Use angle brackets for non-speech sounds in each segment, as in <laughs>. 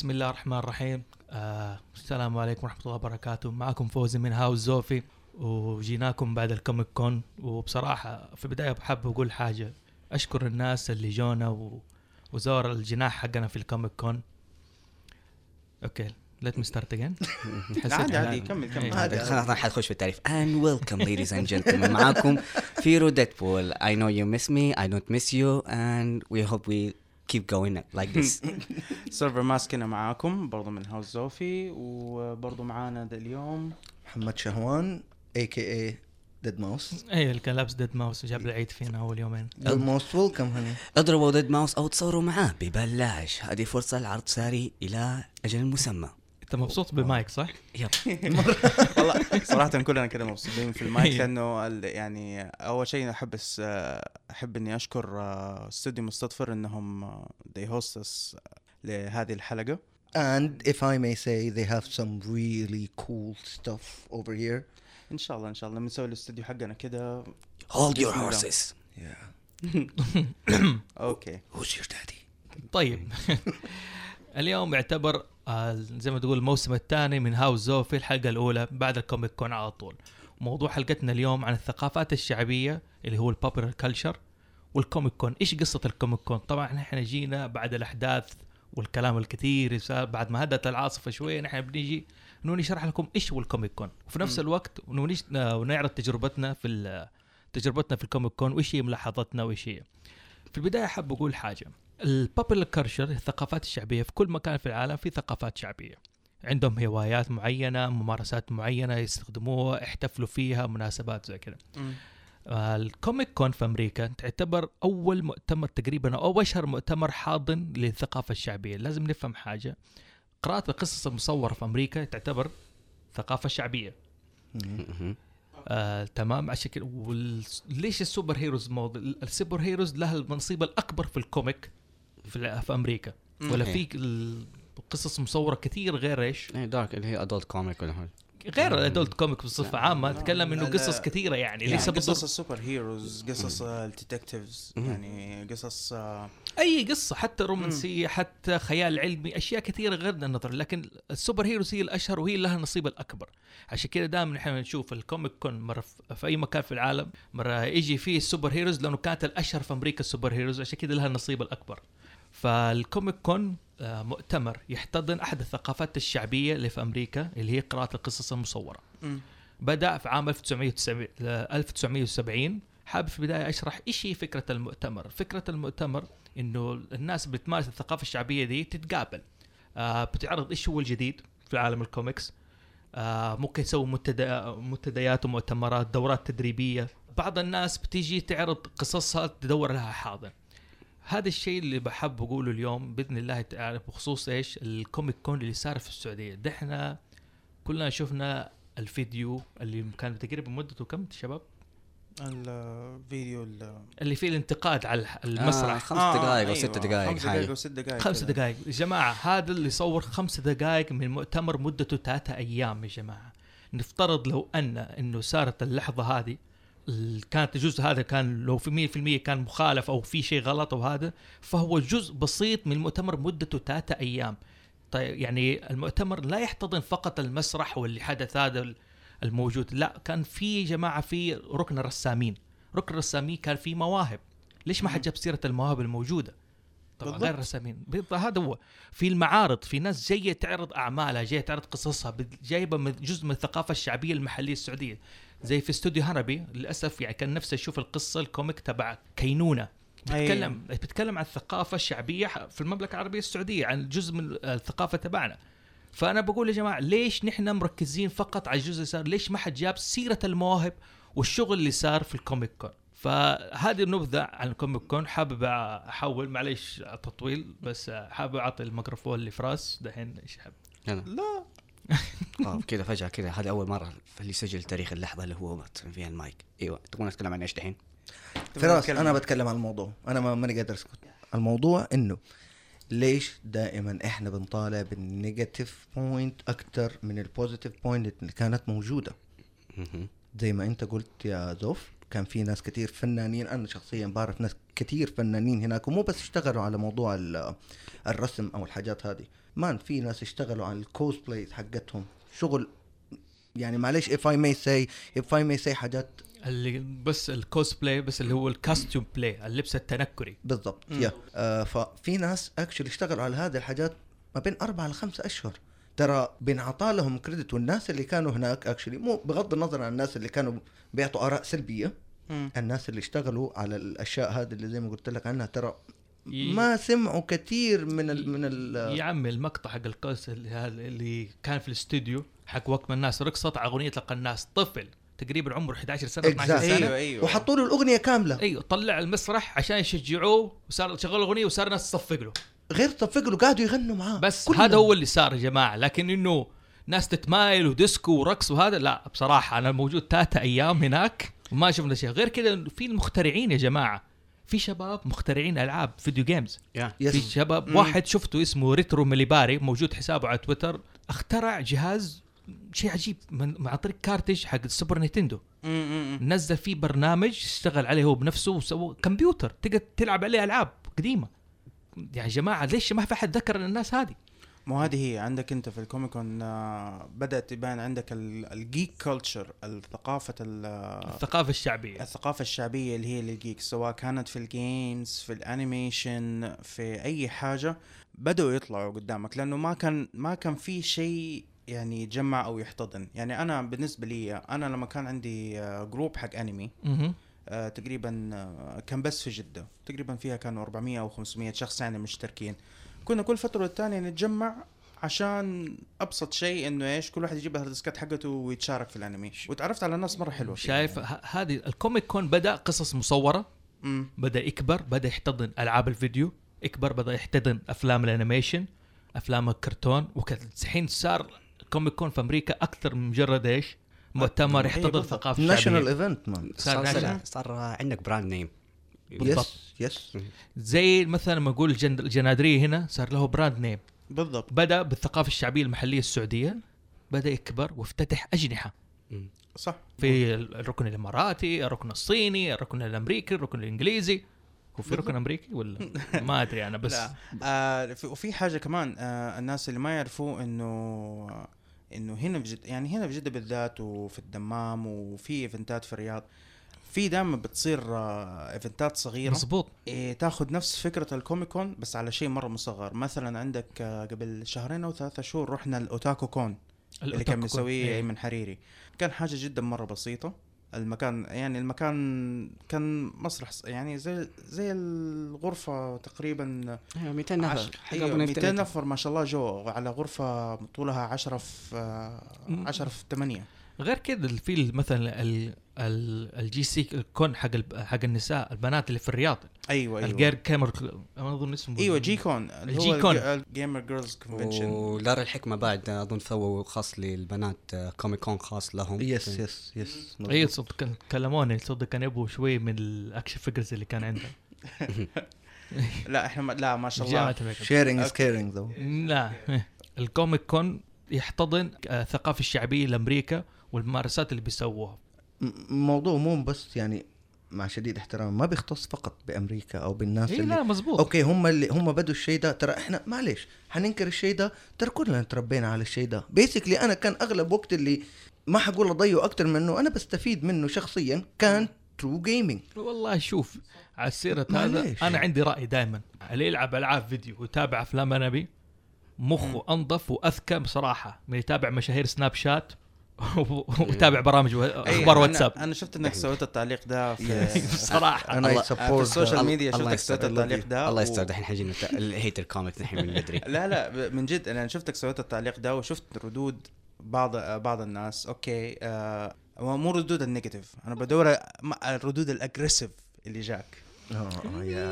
بسم الله الرحمن الرحيم. آه السلام عليكم ورحمة الله وبركاته. معكم فوزي من هاوس زوفي وجيناكم بعد الكوميك كون. وبصراحة في البداية بحب أقول حاجة. أشكر الناس اللي جونا و... وزار الجناح حقنا في الكوميك كون. okay let me start again عادي عادي كمل كمل. عادي خلاص راح أدخل في التعريف. And welcome ladies and gentlemen. معاكم فيرو ديدبول I know you miss me. I don't miss you. And we hope we keep going like this. <laughs> سيرفر ماسك هنا معاكم برضو من هاوس زوفي وبرضو معانا ده اليوم. محمد شهوان اي كي اي ديد ماوس اي اللي كان لابس ديد ماوس وجاب العيد فينا أول يومين. الموست ويلكم هني اضربوا ضد ماوس أو تصوروا معاه ببلاش. هذه فرصة لعرض ساري إلى أجل مسمى انت مبسوط بمايك صح؟ يب <laughs> والله صراحة كلنا كده مبسوطين في <laughs> المايك. لأنه ال- يعني أول شيء أحب أس- أحب إني أشكر آه، استوديو مستطفر إنهم آه، they host us لهذه الحلقة. And if I may say they have some really cool stuff over here. إن شاء الله إن شاء الله. بنسوي الاستوديو حقنا كده. Hold your horses. yeah <laughs> okay. Who's your daddy? طيب. اليوم يعتبر آه، زي ما تقول الموسم الثاني من هاوس زوفي الحلقة الأولى بعد الكوميك كون على طول. موضوع حلقتنا اليوم عن الثقافات الشعبية اللي هو الـ popular culture والكوميك كون إيش قصة الكوميك كون طبعا إحنا جينا بعد الأحداث والكلام الكثير بعد ما هدت العاصفة شوية نحن بنيجي انه نشرح لكم إيش هو الكوميك كون وفي نفس. الوقت آه، ونعرض تجربتنا في تجربتنا في الكوميك كون وإيش هي ملاحظاتنا وإيش هي. في البداية حاب أقول حاجة. الـ popular culture الثقافات الشعبية في كل مكان في العالم في ثقافات شعبية. عندهم هوايات معينة ممارسات معينة يستخدموها يحتفلوا فيها مناسبات زي كذا الكوميك كون في أمريكا تعتبر أول مؤتمر تقريبا أو أشهر مؤتمر حاضن للثقافة الشعبية. لازم نفهم حاجة. قراءة القصص المصورة في أمريكا تعتبر ثقافة شعبية. آه، تمام. عشان كده وال... ليش الـ superheroes موضوع؟ الـ superheroes لها المنصب الأكبر في الكوميك في, ال- في أمريكا. ولا okay. في قصص مصورة كثير غير إيش؟ إيه dark اللي هي adult comic ولا غير الـ adult comic بصفة عامة أتكلم إنه قصص. كثيرة يعني يعني ليس قصص بالضبط الـ superheroes قصص الـ detectives مم. يعني قصص آه، أي قصة حتى رومانسية حتى خيال علمي أشياء كثيرة غير النظر لكن الـ superheroes هي الأشهر وهي لها النصيب الأكبر عشان كده دائما إحنا نشوف الكوميك كون مرة في- أي مكان في العالم مرة يجي فيه الـ superheroes لأنه كانت الأشهر في أمريكا الـ superheroes عشان كده لها النصيب الأكبر فالكوميك كون آه، مؤتمر يحتضن أحد الثقافات الشعبية اللي في أمريكا اللي هي قراءة القصص المصورة. بدأ في عام 1970 1970 حابب في البداية أشرح إيش هي فكرة المؤتمر. فكرة المؤتمر إنه الناس بتمارس الثقافة الشعبية دي تتقابل. آه بتعرض إيش هو الجديد في عالم الكوميكس. آه ممكن يسوي منتدى منتديات ومؤتمرات دورات تدريبية. بعض الناس بتيجي تعرض قصصها تدور لها حاضن. هذا الشيء اللي بحب اقوله اليوم بإذن الله تعالى بخصوص إيش؟ الكوميك كون اللي صار في السعودية. ده إحنا كلنا شفنا الفيديو اللي كان تقريبا مدته كم شباب؟ الفيديو ال- اللي فيه الانتقاد على الح- آه المسرح خمس دقائق أو ست أيوة، دقائق خمس دقائق وست دقائق خمس. دقائق يا جماعة هذا اللي صور خمس دقائق من مؤتمر مدته ثلاثة أيام يا جماعة. نفترض لو أن أنه صارت اللحظة هذه كانت الجزء هذا كان لو في 100% كان مخالف أو في شيء غلط أو هذا فهو جزء بسيط من المؤتمر مدته ثلاثة أيام. طيب يعني المؤتمر لا يحتضن فقط المسرح واللي حدث هذا ال- الموجود لا كان في يا جماعة في ركن الرسامين. ركن الرسامين كان في مواهب. ليش ما حد جاب سيرة المواهب الموجودة؟ طبعا بالضبط. غير الرسامين هذا هو. في المعارض في ناس جاية تعرض أعمالها جاية تعرض قصصها جايبة من جزء من الثقافة الشعبية المحلية السعودية. زي في استوديو هربي للأسف يعني كان نفسه يشوف القصة الـ comic تبع كينونة. بتتكلم بتتكلم عن الثقافة الشعبية في المملكة العربية السعودية عن جزء من الثقافة تبعنا. فأنا بقول يا جماعة ليش نحن مركزين فقط على الجزء اللي صار ليش ما حد جاب سيرة المواهب والشغل اللي صار في الكوميك كون؟ فهذه النبذة عن الكوميك كون. حابب أحول معليش على التطويل بس حابب أعطي الميكروفون لفراس دحين إيش حاب؟ يلا. لا. <laughs> آه كذا فجأة كذا. هذه أول مرة اللي يسجل تاريخ اللحظة اللي هو مات فيها المايك؟ إيوه تبغى نتكلم عن إيش دحين؟ فراس أنا بتكلم عن الموضوع. أنا ما ماني قادر أسكت. الموضوع إنه ليش دائما إحنا بنطالع بالـ negative point أكتر من الـ positive point اللي كانت موجودة. زي ما أنت قلت يا زوف كان في ناس كتير فنانين. أنا شخصيا بعرف ناس كثير فنانين هناك ومو بس اشتغلوا على موضوع ال- الرسم أو الحاجات هذه. كمان في ناس اشتغلوا على الـ cosplays حقتهم. شغل يعني معلش if I may say if I may say حاجات اللي بس الكوسبلاي بس اللي هو الـ costume play اللبس التنكري. بالضبط يا آه ففي ناس actually اشتغلوا على هذه الحاجات ما بين أربعة لخمسة أشهر. ترى بينعطى لهم credit والناس اللي كانوا هناك actually مو بغض النظر عن الناس اللي كانوا بيعطوا آراء سلبية. مم. الناس اللي اشتغلوا على الأشياء هذه اللي زي ما قلت لك عنها ترى ي- ما سمعوا كثير من ال من ال يا عمي المقطع حق القوس اللي, هذا اللي كان في الاستوديو حق وقت ما الناس رقصت على أغنية القناص طفل تقريبا عمره 11 سنة 12 Exactly. سنة. أيوه أيوه. وحطوا له الأغنية كاملة. أيوه طلع المسرح عشان يشجعوه وصار شغل أغنية وصار الناس تصفق له. غير تصفق له قاعدوا يغنوا معاه. بس. هذا هو اللي صار يا جماعة. لكن إنه ناس تتمايل وديسكو ورقص وهذا لا بصراحة أنا موجود ثلاثة أيام هناك وما شفنا شيء. غير كذا في المخترعين يا جماعة. في شباب مخترعين ألعاب فيديو games Yeah. في شباب مم. واحد شفته اسمه ريترو مليباري موجود حسابه على تويتر اخترع جهاز شيء عجيب من عن طريق cartridge حق السوبر نينتندو مم، مم، مم. نزل فيه برنامج اشتغل عليه هو بنفسه وسوى كمبيوتر تقدر تلعب عليه ألعاب قديمة يعني يا جماعة ليش ما في أحد ذكر الناس هذه مو هذه هي. عندك انت في الكوميكون آه، بدأت تبان عندك ال- الـ geek culture الثقافة ال- الثقافة الشعبية. الثقافة الشعبية اللي هي للـ geek سواء كانت في الـ games في الـ animation في أي حاجة بدأوا يطلعوا قدامك لأنه ما كان ما كان في شيء يعني يتجمع أو يحتضن. يعني أنا بالنسبة لي أنا لما كان عندي آه، group حق انمي. آه، تقريبا آه، كان بس في جدة. تقريبا فيها كانوا 400 أو 500 شخص يعني مشتركين. كنا كل فترة والتانية نتجمع عشان أبسط شيء إنه إيش كل واحد يجيب الـ hard ديسكات حقته ويتشارك في الأنمي وتعرفت على ناس مرة حلوة فيها شايف يعني. ه- هذه الكوميك كون بدأ قصص مصورة مم. بدأ يكبر بدأ يحتضن ألعاب الفيديو يكبر بدأ يحتضن أفلام الـ animation أفلام الكرتون الحين صار الكوميك كون في أمريكا أكثر من مجرد إيش مؤتمر يحتضن. ثقافة national event. صار, صار عندك brand name بالضبط. yes yes زي مثلا لما أقول الجن- الجنادريه هنا صار له brand name بالضبط. بدأ بالثقافة الشعبية المحلية السعودية بدأ يكبر وافتتح أجنحة. صح. في الركن الإماراتي الركن الصيني الركن الأمريكي الركن الإنجليزي. هو في ركن أمريكي ولا؟ <laughs> ما أدري أنا بس. لا. آه في- وفي حاجة كمان آه الناس اللي ما يعرفوا إنه إنه هنا في جدة يعني هنا في جدة بالذات وفي الدمام وفي إيفنتات في الرياض في دائما بتصير آه إيفنتات صغيرة. مظبوط. إيه تاخذ نفس فكرة الكوميكون بس على شيء مرة مصغر. مثلا عندك آه، قبل شهرين أو ثلاثة شهور رحنا الأوتاكو كون اللي كان. مسويه إيه. أيمن حريري. كان حاجة جدا مرة بسيطة. المكان يعني المكان كان مسرح يعني زي زي الغرفة تقريبا أيوه 200 نفر عش- حق أيوة أبو 200 نفترض. نفر ما شاء الله جو على غرفة طولها 10 في آه، 10 في 8 غير كذا في مثلا ال- ال- الجي سي كون حق الب- حق النساء البنات اللي في الرياض. أيوه أيوه. الجير كامر ما أظن اسمه. أيوه جي كون اللي هو الجي كون. ال gamer girls convention ودار الحكمة بعد أظن سووا خاص للبنات آه، Comic Con خاص لهم. yes yes yes أي صدق كلموني صدق كان يبغوا شوي من ال action figures اللي كان عندهم. <laughs> لا إحنا ما لا ما شاء الله. sharing is caring though لا. <laughs> ال Comic Con يحتضن آه، الثقافة الشعبية لأمريكا. والممارسات اللي بيسووها. موضوع مو بس يعني مع شديد احترام ما بيختص فقط بأمريكا أو بالناس اي اللي لا مزبوط okay هم اللي هم بدوا الشيء ده. ترى إحنا معلش حننكر الشيء ده ترى كلنا تربينا على الشيء ده. basically أنا كان أغلب وقت اللي ما حقول اضيعه أكتر منه أنا بستفيد منه شخصيا كان true gaming والله شوف على سيرة هذا. أنا عندي رأي دائما اللي يلعب ألعاب فيديو ويتابع أفلام انمي مخه أنظف وأذكى بصراحة. من يتابع مشاهير سناب شات <laughs> ويتابع برامج و- أي، أخبار أنا- واتساب. أنا شفت إنك سويت التعليق ده في <laughs> بصراحة. أنا I في support ال social الله- ميديا شفتك سويت. التعليق ده الله يستر دحين حيجينا ال hater Comic دحين من بدري <laughs> لا لا من جد أنا شفتك سويت التعليق ده وشفت ردود بعض بعض الناس. okay آه مو ردود ال negative أنا بدور الردود ال aggressive اللي جاك.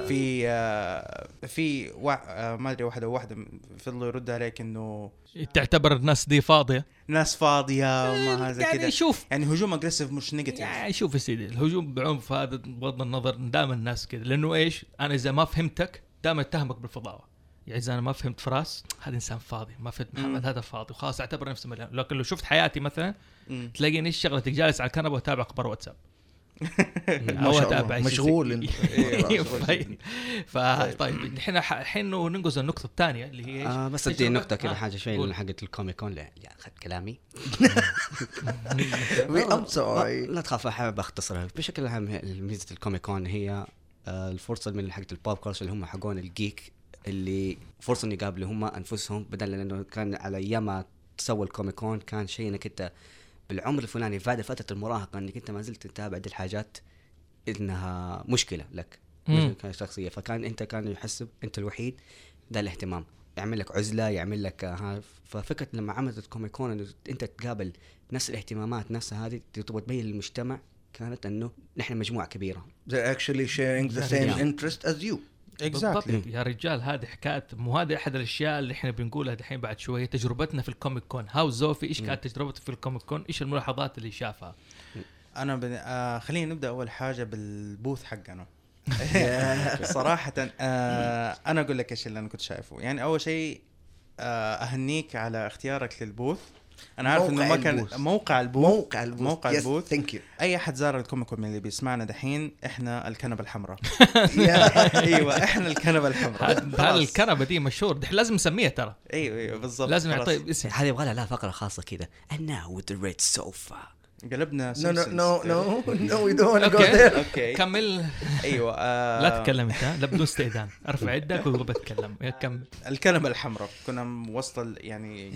في آه في. آه ما أدري واحدة واحدة فضلوا يردوا عليك إنه تعتبر الناس دي فاضية. ناس فاضية وما هذا يعني كذا. شوف. يعني هجوم aggressive مش negative يعني شوف يا سيدي الهجوم بعنف هذا بغض النظر دائما الناس كذا. لأنه إيش؟ أنا إذا ما فهمتك دائما اتهمك بالفضاوة. يعني إذا أنا ما فهمت فراس هذا إنسان فاضي ما فهمت محمد هذا فاضي. وخلاص أعتبر نفسي مليان لكن لو شفت حياتي مثلا. تلاقيني إيش شغلتك؟ جالس على الكنبة وأتابع أخبار واتساب. أو اتابع مشغول أنت. <laughs> إيه، طيب. فطيب الحين ح- الحين ننقز النقطه الثانية اللي هي إيش؟ آه بس ادي نقطة كذا آه، حاجة شوي حقة ال Comic Con اخذت كلامي. <laughs> I'm sorry. <laughs> لا تخاف حابب أختصرها. بشكل عام ميزة ال Comic Con هي آه، الفرصة من حقة ال pop culture اللي هم حقون ال geek اللي فرصة ان يقابلوا هم أنفسهم بدل لأنه كان على أيام ما تسوى ال Comic Con كان شيء إنك أنت بالعمر الفلاني بعد فترة المراهقة إنك أنت ما زلت تتابع دي الحاجات إنها مشكلة لك. مشكلة كشخصية فكان أنت كان يحسب أنت الوحيد ده الاهتمام يعمل لك عزلة يعمل لك آه، ها ففكرة لما عملت ال Comic Con إنه أنت تقابل نفس الاهتمامات نفسها هذه تبغى تبين للمجتمع كانت إنه نحن مجموعة كبيرة They're actually sharing the same Yeah. interest as you. بالضبط. يا رجال هذه حكاية مو هذه أحد الأشياء اللي إحنا بنقولها دحين بعد شوية. تجربتنا في ال Comic Con هاو زوفي إيش كانت تجربته في ال Comic Con إيش الملاحظات اللي شافها؟ أنا بن... آه خلينا نبدأ أول حاجة بال booth حقنا. <laughs> <laughs> صراحة آه أنا أقول لك إيش اللي أنا كنت شايفه. يعني أول شيء آه أهنيك على اختيارك لل booth. أنا عارف إنه موقع ما كان. موقع البوث. موقع البوث. موقع البوث. thank you. أي أحد زار ال Comic من اللي بيسمعنا دحين إحنا الكنبة الحمراء. <laughs> <laughs> أيوه إحنا الكنبة الحمراء. هذا. الكنبة دي مشهور. دحين لازم نسميها ترى. أيوه أيوه بالضبط. لازم. يعطي اسم هذه يبغى لها فقرة خاصة كذا. And now with the red sofa. قلبنا No, no, Simpsons. no, no, no, we don't want to go okay كمل. أيوه آه. لا تتكلم أنت لا بدون استئذان. أرفع يدك وبتكلم كمل الكنبة الحمراء. كنا وسط يعني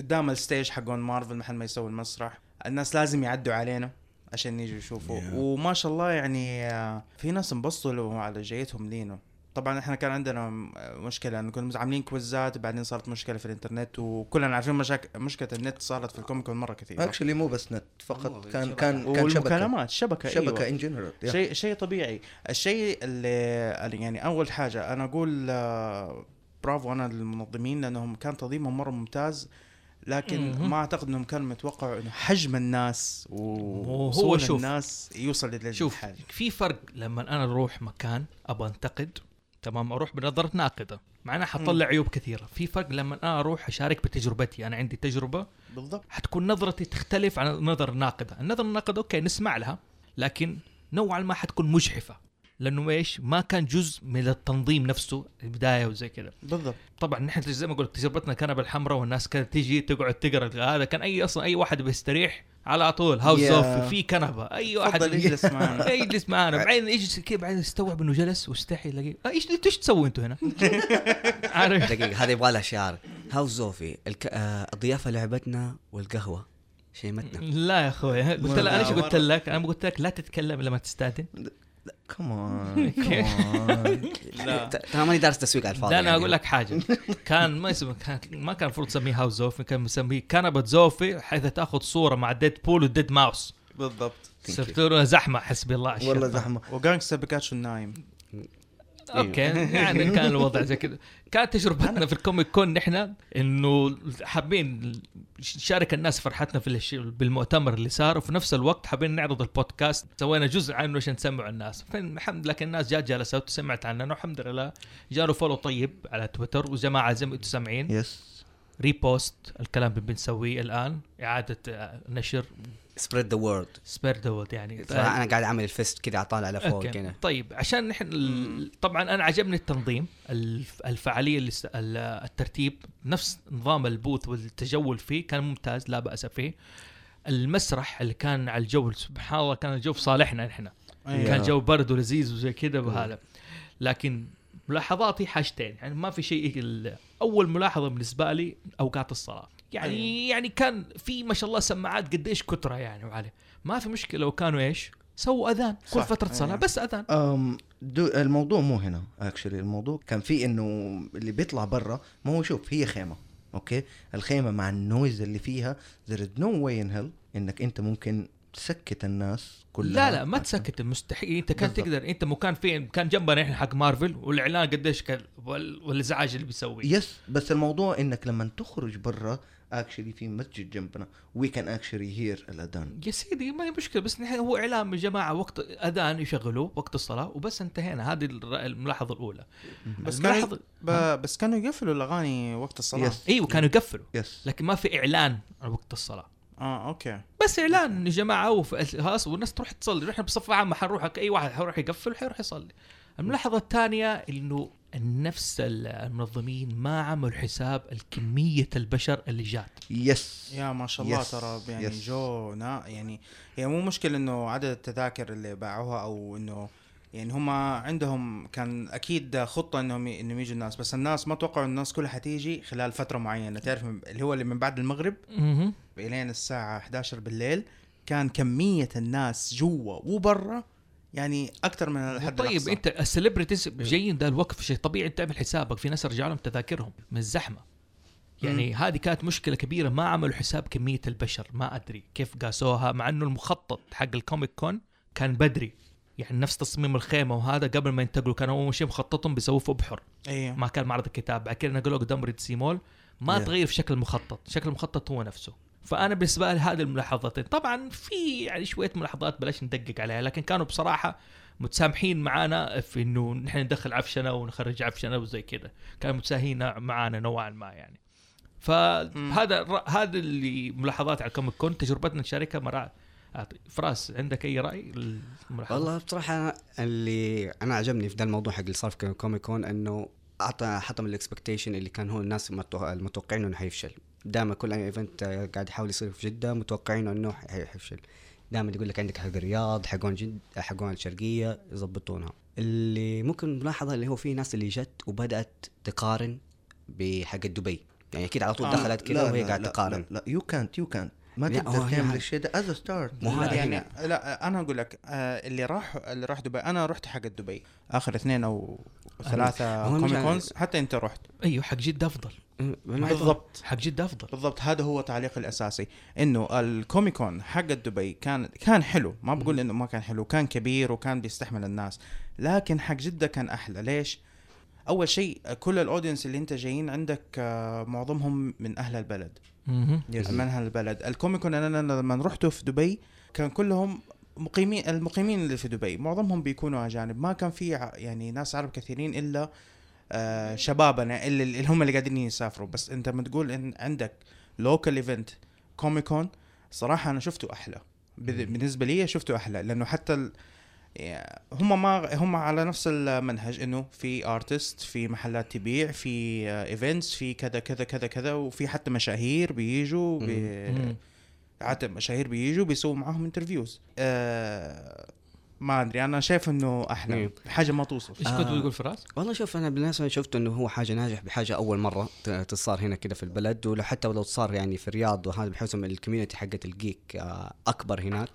قدام ال stage حقون مارفل محل ما يسوي المسرح الناس لازم يعدوا علينا عشان يجوا يشوفوا Yeah. وما شاء الله يعني آه، في ناس انبسطوا له على جيتهم لينا طبعا إحنا كان عندنا مشكلة انه كنا عاملين quizzat وبعدين صارت مشكلة في الإنترنت وكلنا عارفين مشاكل مشكلة النت صارت في ال Comic Con مرة كثير Actually مو بس نت فقط كان شبكة. كان كان شبكة والمكالمات شبكة شبكة أيوة. in general. yeah. شيء شيء طبيعي الشيء اللي اللي يعني أول حاجة أنا أقول آه، برافو أنا للمنظمين لأنهم كان تنظيمهم مرة ممتاز لكن. ما أعتقد إنهم كانوا متوقعوا إنه حجم الناس هو ووصول شوف. الناس يوصل للحاله شوف في فرق لما أنا أروح مكان أبغى أنتقد تمام أروح بنظرة ناقدة معناها حطلع عيوب كثيرة. في فرق لما أنا أروح أشارك بتجربتي أنا عندي تجربة بالضبط. حتكون نظرتي تختلف عن النظر الناقده النظر الناقدة أوكي نسمع لها لكن نوعا ما حتكون مجحفة. لأنه إيش؟ ما كان جزء من التنظيم نفسه البداية وزي كذا. بالضبط. طبعا نحن زي ما قلت تجربتنا كنبه الحمراء والناس كانت تيجي تقعد تقرأ. هذا كان أي أصلا أي واحد بيستريح على طول. هاوس Yeah. اوف في كنبة. أي واحد اجلس معنا. <laughs> يجلس معانا بعدين يجلس كذا بعدين يستوعب إنه جلس واستحي يلاقي آه، إيش إيش تسووا أنتوا هنا؟ <laughs> عارف؟ دقيقة هذه يبغى لها شعار. هاو زوفي الك... آه الضيافه لعبتنا والقهوة. شيمتنا. لا يا أخوي. قلت لك أنا إيش قلت لك؟ أنا قلت لك لا تتكلم لما تستأذن. <laughs> لا. <laughs> ت- ترى ماني دارس تسويق على الفاضي لا أنا يعني. أقول لك حاجة. كان ما اسمه كان ما كان المفروض تسميه هاوس زوفي كان مسميه كنبة زوفي حيث تأخذ صورة مع ديد بول وديد ماوس بالضبط. صرت زحمة حسبي الله والله. زحمة. وجانكستا بيكاتشو النايم أوكي. <laughs> يعني كان الوضع زي كذا. كانت تجربتنا في الكوميك كون نحن إنه حابين نشارك الناس فرحتنا في الشيء بالمؤتمر اللي صار وفي نفس الوقت حابين نعرض البودكاست. سوينا جزء عنه عشان نسمع الناس. فالحمد لله الناس جات جلست وسمعت عننا والحمد لله جانا follow طيب على تويتر. وجماعة زي ما أنتم سامعين yes repost الكلام اللي بنسويه الآن إعادة نشر spread the word spread it يعني. صراحة أنا قاعد أعمل الفيست كذا اطالع لفوق. كذا. طيب عشان نحن ال- طبعا أنا عجبني التنظيم الف- الفعالية اللي س- ال- الترتيب نفس نظام ال booth والتجول فيه كان ممتاز لا بأس فيه. المسرح اللي كان على الجو سبحان الله كان الجو في صالحنا نحن. أيوة. كان جو برد ولذيذ وزي كذا وهذا. لكن ملاحظاتي حاجتين. يعني ما في شيء أول ملاحظة بالنسبة لي أوقات الصلاة. يعني أيوة. يعني كان في ما شاء الله سماعات قديش كثره يعني وعليه ما في مشكلة. لو كانوا إيش؟ سووا أذان. كل. فترة صلاة أيوة. بس أذان. أم دو الموضوع مو هنا. actually الموضوع كان في إنه اللي بيطلع برا ما هو شوف هي خيمة. أوكي؟ الخيمة مع ال noise اللي فيها there is no way in hell إنك أنت ممكن تسكت الناس كلها. لا لا ما تسكت. مستحيل. أنت كان بالضبط. تقدر. أنت مكان فين كان جنبنا إحنا حق مارفل والإعلان قديش كان وال- والإزعاج اللي بيسويه. yes بس الموضوع إنك لما تخرج برا actually في مسجد جنبنا. we can actually hear الأذان. يا سيدي ما هي مشكلة بس نحن هو اعلان من جماعة وقت أذان يشغلوه وقت الصلاة وبس انتهينا. هذه الملاحظة الأولى. بس كانوا ب- بس كانوا يقفلوا الأغاني وقت الصلاة؟ yes إيوه كانوا يقفلوا. yes لكن ما في إعلان عن وقت الصلاة. آه أوكي. بس إعلان يا جماعة خلاص والناس تروح تصلي. إحنا بصفه عامه حنروح أي واحد حيروح يقفل وحيروح يصلي. الملاحظة الثانية إنه نفس المنظمين ما عملوا حساب الكمية البشر اللي جات. yes يا ما شاء الله yes، ترى يعني yes. جو نا يعني هي مو مشكلة إنه عدد التذاكر اللي باعوها أو إنه يعني هم عندهم كان أكيد خطة إنهم إنهم يجوا الناس بس الناس ما توقعوا الناس كلها حتيجي خلال فترة معينة. تعرف من- اللي هو اللي من بعد المغرب؟ مهم. إلين الساعة 11 بالليل كان كمية الناس جوا وبرا يعني أكثر من الحد طيب الأقصى. أنت ال celebrities جايين ده الوقف شيء طبيعي أنت تعمل حسابك في ناس رجعوا لهم تذاكرهم من الزحمة. يعني هذه كانت مشكلة كبيرة ما عملوا حساب كمية البشر ما أدري كيف قاسوها مع إنه المخطط حق ال Comic Con كان بدري. يعني نفس تصميم الخيمة وهذا قبل ما ينتقلوا كانوا أول شيء مخططهم بيسووه في أبحر. أيوه ما كان معرض الكتاب بعد كده نقلوه قدام Red Sea Mall. ما Yeah. تغير في شكل المخطط شكل المخطط هو نفسه. فأنا بالنسبة لي هذه الملاحظتين. طبعا في يعني شوية ملاحظات بلاش ندقق عليها لكن كانوا بصراحة متسامحين معانا في إنه نحن ندخل عفشنا ونخرج عفشنا وزي كده كانوا متساهلين معانا نوعا ما يعني. فهذا هذا اللي ملاحظات على ال Comic Con. تجربتنا نشاركها مرات أعطي- فراس عندك أي رأي؟ والله بصراحة اللي أنا عجبني في ده الموضوع حق اللي صار في Comic Con إنه أعطى حطم ال expectation اللي كان هو الناس متو- المتوقعين إنه حيفشل. دائما كل اي event قاعد يحاول يصير في جدة متوقعين إنه حي- حيفشل دائما يقول لك عندك حق الرياض حقون جد حقون الشرقية يظبطونها. اللي ممكن ملاحظه اللي هو في ناس اللي جت وبدأت تقارن بحق دبي. يعني أكيد على طول آه، دخلت كذا وهي قاعدة تقارن. لا يو كانت يو كانت ما تقدر هي تعمل الشيء ده as start مو هذا يعني. لا أنا أقول لك آه اللي راح اللي راح دبي أنا رحت حق دبي. آخر اثنين أو ثلاثة Comic مش- Cons حتى أنت رحت. أيوه حق جده أفضل. بالضبط. حق جده أفضل. بالضبط هذا هو تعليقي الأساسي. إنه ال Comic Con حق دبي كان كان حلو. ما بقول إنه ما كان حلو كان كبير وكان بيستحمل الناس. لكن حق جدة كان أحلى. ليش؟ أول شيء كل ال audience اللي أنت جايين عندك آه، معظمهم من أهل البلد. من أهل البلد. ال Comic Con أنا أنا لما رحته في دبي كان كلهم مقيمين المقيمين اللي في دبي. معظمهم بيكونوا اجانب ما كان في يعني ناس عرب كثيرين إلا آه شبابنا اللي, اللي هم اللي قاعدين يسافروا. بس أنت لما تقول إن عندك local event Comic Con صراحة أنا شفته أحلى. بال- بالنسبة لي شفته أحلى. لأنه حتى ال... هم ما هم على نفس المنهج إنه في artist في محلات تبيع في events في كذا كذا كذا كذا وفي حتى مشاهير بيجوا بي... حتى مشاهير بيجوا بيسووا معاهم interviews آه ما أدري أنا شايف إنه أحلى. حاجة ما توصف. إيش كنت بتقول فراس؟ والله شوف أنا بالنسبة لي شفت إنه هو حاجة ناجح بحاجة أول مرة تصار هنا كده في البلد ولو حتى ولو صار يعني في الرياض وهذا بحيث ال community حقت ال geek آه، أكبر هناك.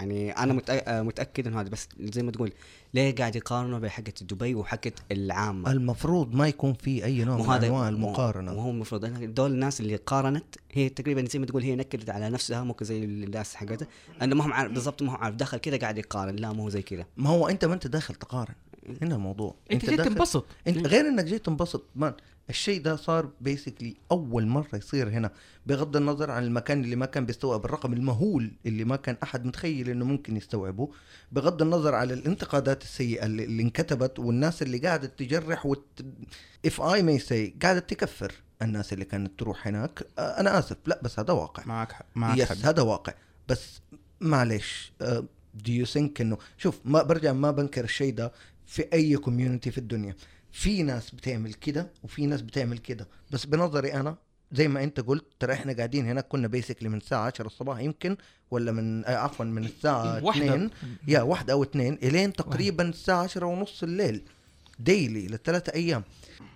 يعني أنا متأ- آه، متأكد إنه هذا بس زي ما تقول ليه قاعد يقارنوا بحقة دبي وحقة العامة؟ المفروض ما يكون في أي نوع من أنواع المقارنة. وهو المفروض. دول الناس اللي قارنت هي تقريبا زي ما تقول هي نكدت على نفسها ممكن زي الناس حقتها. انه ما هم عارف بالضبط ما هو عارف. دخل كذا قاعد يقارن. لا ما هو زي كذا ما هو أنت ما أنت داخل تقارن. هنا الموضوع. أنت جيت داخل- تنبسط. أنت غير إنك جيت تنبسط. مان الشيء ده صار بيسكلي أول مرة يصير هنا بغض النظر عن المكان اللي ما كان بيستوعب الرقم المهول اللي ما كان أحد متخيل إنه ممكن يستوعبه. بغض النظر على الانتقادات السيئة اللي, اللي انكتبت والناس اللي قاعدة تجرح وت اف اي مي سي قاعدة تكفر الناس اللي كانت تروح هناك. آه، أنا آسف. لا بس هذا واقع. معك حق معك يس حق. هذا واقع. بس معلش دو يو ثينك انه شوف ما برجع ما بنكر الشيء ده. في أي كوميونتي في الدنيا. في ناس بتعمل كده وفي ناس بتعمل كده. بس بنظري أنا زي ما أنت قلت ترى إحنا قاعدين هناك كنا بيسكلي من الساعة 10 الصباح يمكن ولا من آه عفوا من الساعة واحدة. 2 يا واحدة أو اثنين إلين تقريبا الساعة 10 ونص الليل. daily لثلاثة أيام.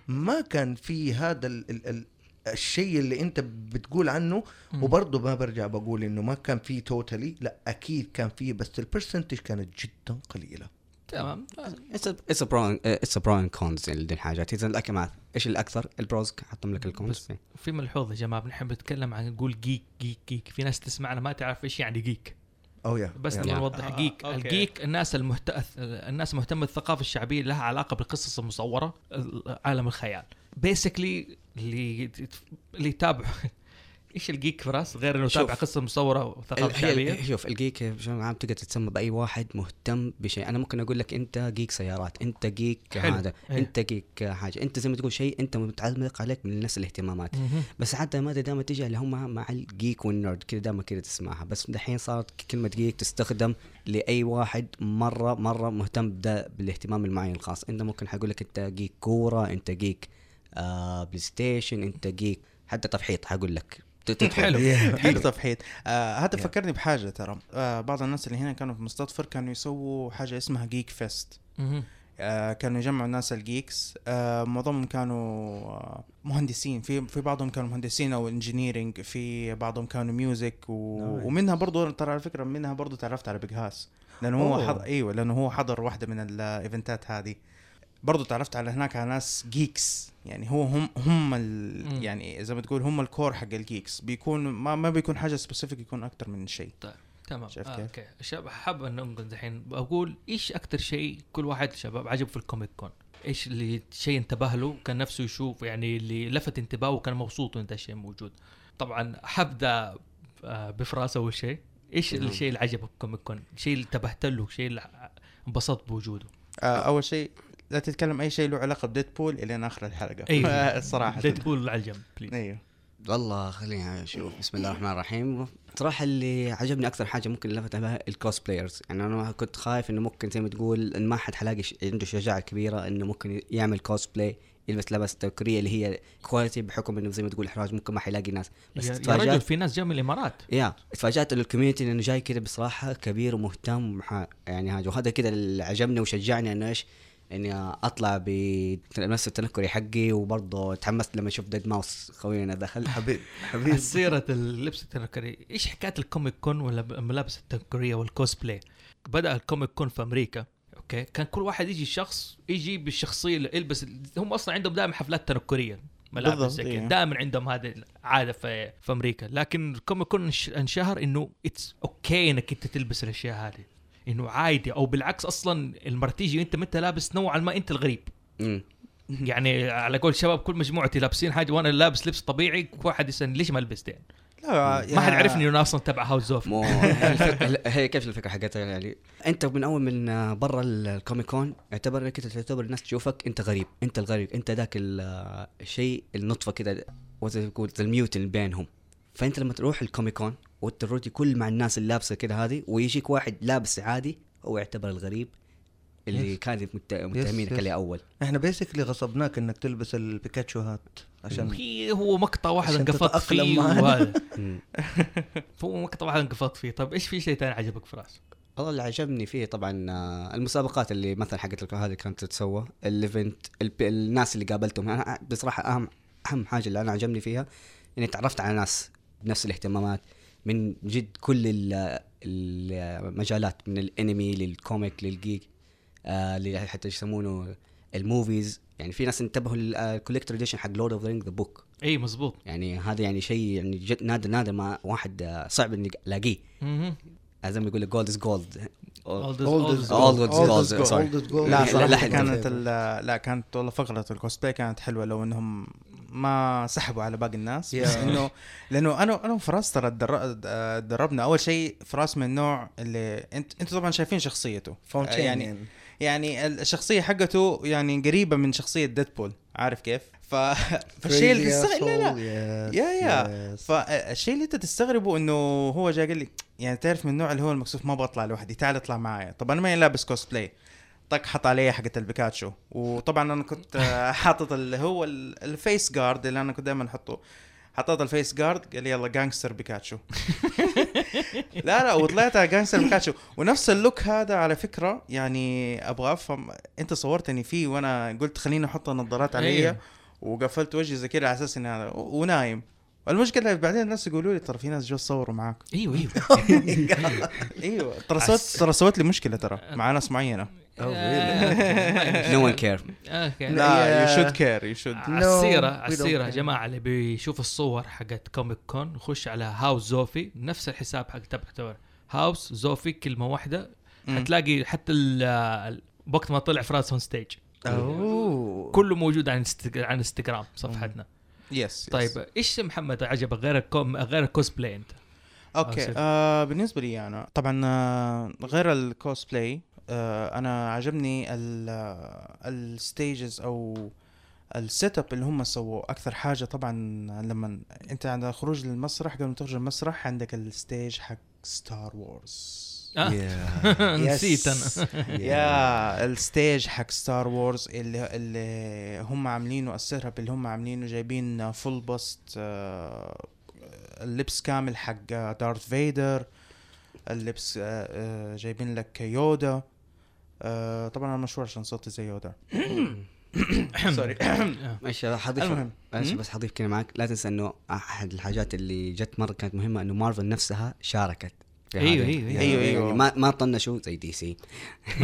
ما كان في هذا ال ال ال الشيء اللي أنت بتقول عنه. وبرضه ما برجع بقول إنه ما كان في totally لا أكيد كان في بس ال percentage كانت جدا قليلة. تمام. it's it's pro it's pro and cons دي الحاجات. إذا لك مع إيش الأكثر؟ ال pros حطم لك ال cons في ملحوظة يا جماعة بنحب نتكلم عن نقول جيك جيك جيك في ناس تسمعنا ما تعرف إيش يعني geek أو يا بس. نبغى. نوضح آه، جيك أوكي. الجيك الناس المهت... الناس مهتمة بالثقافة الشعبية لها علاقة بالقصص المصورة عالم الخيال. basically اللي اللي يتابعوا إيش ال geek فراس غير إنه. تابع قصة مصورة وثقافة شعبية. شوف ال geek بشكل عام تقدر تتسمى بأي واحد مهتم بشيء. أنا ممكن أقول لك أنت geek سيارات أنت geek حلو. هذا إيه. أنت geek حاجة. أنت زي ما تقول شيء أنت متعلق عليك من نفس الاهتمامات. بس حتى ما دائما تجي اللي هم مع ال geek وال nerd كذا دائما كذا تسمعها. بس دحين صارت كلمة geek تستخدم لأي واحد مرة مرة مهتم بدا بالاهتمام المعين الخاص. أنت ممكن حقول لك أنت geek كورة أنت geek آه PlayStation أنت geek حتى تفحيط حقول لك. حلو. حلو. تفحيط. آه هذا فكرني بحاجة ترى. آه بعض الناس اللي هنا كانوا في مستضفر كانوا يسووا حاجة اسمها Geek Fest. آه كانوا يجمعوا الناس ال geeks آه معظمهم كانوا آه مهندسين. في في بعضهم كانوا مهندسين أو engineering في بعضهم كانوا music و... ومنها برضو ترى على فكرة منها برضو تعرفت على Big Hass لأنه هو. حضر إيوه لأنه هو حضر واحدة من الايفنتات هذه. برضو تعرفت على هناك على ناس geeks يعني هو هم هم. ال... يعني زي ما تقول هم ال core حق ال geeks بيكون ما ما بيكون حاجة specific يكون أكثر من شيء. تمام. شايف آه كيف؟ okay. شباب حاب إن أنقل دحين. بقول إيش أكثر شيء كل واحد شباب عجب في ال Comic Con إيش اللي شيء انتبه له كان نفسه يشوف يعني اللي لفت انتباهه وكان مبسوط ان ده الشيء موجود؟ طبعا حبدا آه، بفراس أول شيء. إيش. الشيء اللي عجبك في ال Comic Con الشيء اللي انتبهت له الشيء اللي انبسطت بوجوده. آه أول شيء لا تتكلم أي شيء له علاقة ب Deadpool الين آخر الحلقة. أيوه. <laughs> الصراحه Deadpool على الجنب please أيوه. والله خليني أشوف. بسم الله الرحمن الرحيم. صراحة اللي عجبني أكثر حاجة ممكن لفت انتباهي ال cosplayers يعني أنا كنت خايف إنه ممكن زي ما تقول إن ما حد حلاقي ش- عنده شجاعة كبيرة إنه ممكن يعمل كوست بلاي يلبس لبس تنكرية اللي هي quality بحكم إنه زي ما تقول إحراج ممكن ما حيلاقي ناس. بس يا, يا رجل تفاجأت في ناس جاوا من الإمارات. يا تفاجأت إنه ال community إنه جاي كده بصراحة كبير ومهتم. مع- يعني هذا وهذا كده اللي عجبني وشجعني إنه إيش إني أطلع بنفس التنكري حقي وبرضه تحمست لما شفت Deadmau5. خوينا دخل. <laughs> حبيب حبيب. <laughs> سيرة اللبس التنكري. إيش حكاية ال Comic Con ولا الملابس التنكرية والكوسبلاي بدأ ال Comic Con في أمريكا okay؟ كان كل واحد يجي شخص يجي بالشخصية اللي يلبس هم أصلا عندهم دائما حفلات تنكريه ملابس زي كذا إيه. دائما عندهم هذه العادة في في أمريكا. لكن ال Comic Con انش- انشهر إنه it's okay إنك أنت تلبس الأشياء هذه. إنه عادي أو بالعكس أصلا المره تيجي أنت ما انت لابس نوعا ما أنت الغريب. مم. يعني على قول شباب كل مجموعتي لابسين حاجة وأنا لابس لبس طبيعي كل واحد يسالني ليش ما لبس دين لا ما حد عرفني إنه أنا أصلا تبع <laughs> House الفك- هي كيف الفكرة حقتها يعني؟ أنت من أول من برا ال Comic Con اعتبر إنك أنت تعتبر الناس تشوفك أنت غريب أنت الغريب أنت ذاك ال- الشيء النطفة كده وزي ما تقول ال mutant اللي بينهم. فأنت لما تروح ال Comic Con وتروح كل مع الناس اللي لابسة كده هذه ويجيك واحد لابس عادي هو يعتبر الغريب اللي Yes. كان مت- متهمينك yes. عليه أول إحنا basically غصبناك إنك تلبس ال Pikachu hat عشان هي هو مقطع واحد انقفضت فيه. وهذا. <laughs> <laughs> هو مقطع واحد انقفضت فيه طب إيش في شيء ثاني عجبك فراس؟ والله اللي عجبني فيه طبعا آه، المسابقات اللي مثلا حقت هذه كانت تتسوى ال event الناس اللي قابلتهم أنا بصراحة اهم أهم حاجة اللي أنا عجبني فيها إني تعرفت على ناس بنفس الاهتمامات من جد كل ال- المجالات من الانمي لل comic لل geek آه اللي حتى يسمونه ال movies. يعني في ناس انتبهوا لل collector edition حق Lord of the Rings the book إي مزبوط. يعني هذا يعني شيء يعني جد نادر نادر ما واحد آه، صعب اني ألاقيه. زي ما يقول old is gold old is gold. لا صراحة كانت لا كانت والله فقرة الكوسبلاي كانت حلوة لو إنهم ما سحبوا على باقي الناس بس. إنه <laughs> لأنه أنا أنا وفراس ترى تدر- دربنا أول شيء فراس من النوع اللي أنت أنتوا طبعا شايفين شخصيته. فاونتين يعني يعني الشخصية حقته يعني قريبة من شخصية Deadpool عارف كيف؟ ف... <laughs> فالشيء اللي تستغرب لا لا. يا يا فالشيء اللي أنت تستغربه إنه هو جاي قال لي يعني تعرف من النوع اللي هو المكسوف ما أبغى اطلع لوحدي تعال اطلع معايا. طب أنا ماني لابس كوسبلاي طق حط علي حقة البيكاتشو. وطبعا أنا كنت حاطط اللي هو ال- ال face guard اللي أنا كنت دائما أحطه. حطيت ال face guard قال لي يلا gangster Pikachu. <laughs> لا لا وطلعت على gangster Pikachu. ونفس ال look هذا على فكرة يعني أبغى أفهم أنت صورتني فيه وأنا قلت خليني أحط النظارات علي أيوه. وقفلت وجهي زي كذا على أساس إني هذا ونايم. المشكلة بعدين الناس يقولوا لي ترى في ناس جو صوروا معاك. إيوه إيوه. <laughs> إيوه ترى سويت ترى سويت لي مشكلة ترى مع ناس معينة. نو ون كير لا يو شود كير يو شود don't السيرة يا care. جماعة اللي بيشوف الصور حقت كوميك كون يخش على هاوس زوفي نفس الحساب حق تبع House زوفي كلمة واحدة. حتلاقي حتى وقت ما طلع فراس on stage كله موجود عن عن انستغرام صفحتنا. yes طيب إيش محمد عجبك غير الكوم غير الكوسبلاي أنت؟ okay. آه بالنسبة لي أنا طبعا آه غير الكوسبلاي أنا عجبني ال stages أو ال setup اللي هم سووه. أكثر حاجة طبعا لما أنت عند الخروج للمسرح قبل ما تخرج المسرح عندك ال stage حق Star Wars آه. <laughs> نسيت أنا. يا ال stage حق Star Wars اللي اللي هم عاملينه ال setup اللي هم عاملينه جايبين full bust اللبس كامل حق Darth Vader اللبس آه، آه، جايبين لك Yoda آه، طبعا أنا مشهور عشان صوتي زي Yoda sorry إيش راح اضيف المهم. بس حضيف كلمه معك. لا تنسى إنه أحد الحاجات اللي جت مرة كانت مهمة إنه مارفل نفسها شاركت. في أيوة، هذه. أيوة، يعني- أيوة. يعني ما ما طنشوا زي دي سي. <laughs> <laughs>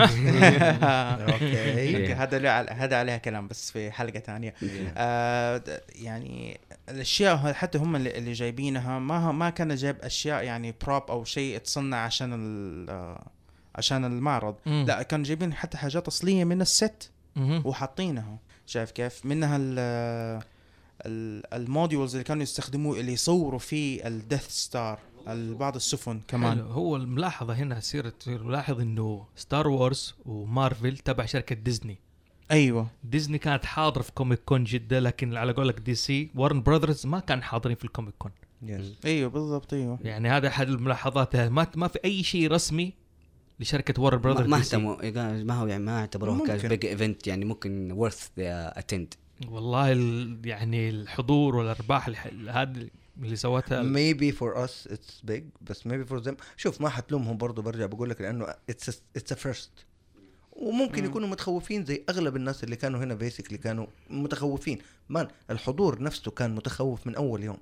okay. هذا هذا عليها كلام بس في حلقة ثانية. آه يعني الأشياء حتى هم اللي, اللي جايبينها ما ما كان جايب أشياء يعني prop أو شيء تصنع عشان ال- آه، عشان المعرض. مم. لا كانوا جايبين حتى حاجات أصلية من الست. وحاطينها. شايف كيف؟ منها ال ال- ال models اللي كانوا يستخدموه اللي يصوروا فيه ال Death Star بعض السفن حلو. كمان هو الملاحظة هنا سيره ملاحظ إنه ستار وورز ومارفل تبع شركة ديزني أيوه. ديزني كانت حاضرة في Comic Con جده لكن على قولك دي سي وارن براذرز ما كان حاضرين في الكوميك كون أيوه بالضبط أيوه. يعني هذا أحد الملاحظات. ما ما في أي شيء رسمي لشركة ما براذرز ما. اهتموا ما هو يعني ما اعتبروه كان ممكن. big event يعني ممكن worth attend والله ال- يعني الحضور والأرباح اللي- هذه اللي سوتها maybe for us it's big بس maybe for them شوف ما حتلومهم برضو برجع بقول لك لأنه it's a, it's a first وممكن مم. يكونوا متخوفين زي أغلب الناس اللي كانوا هنا basically كانوا متخوفين man الحضور نفسه كان متخوف من أول يوم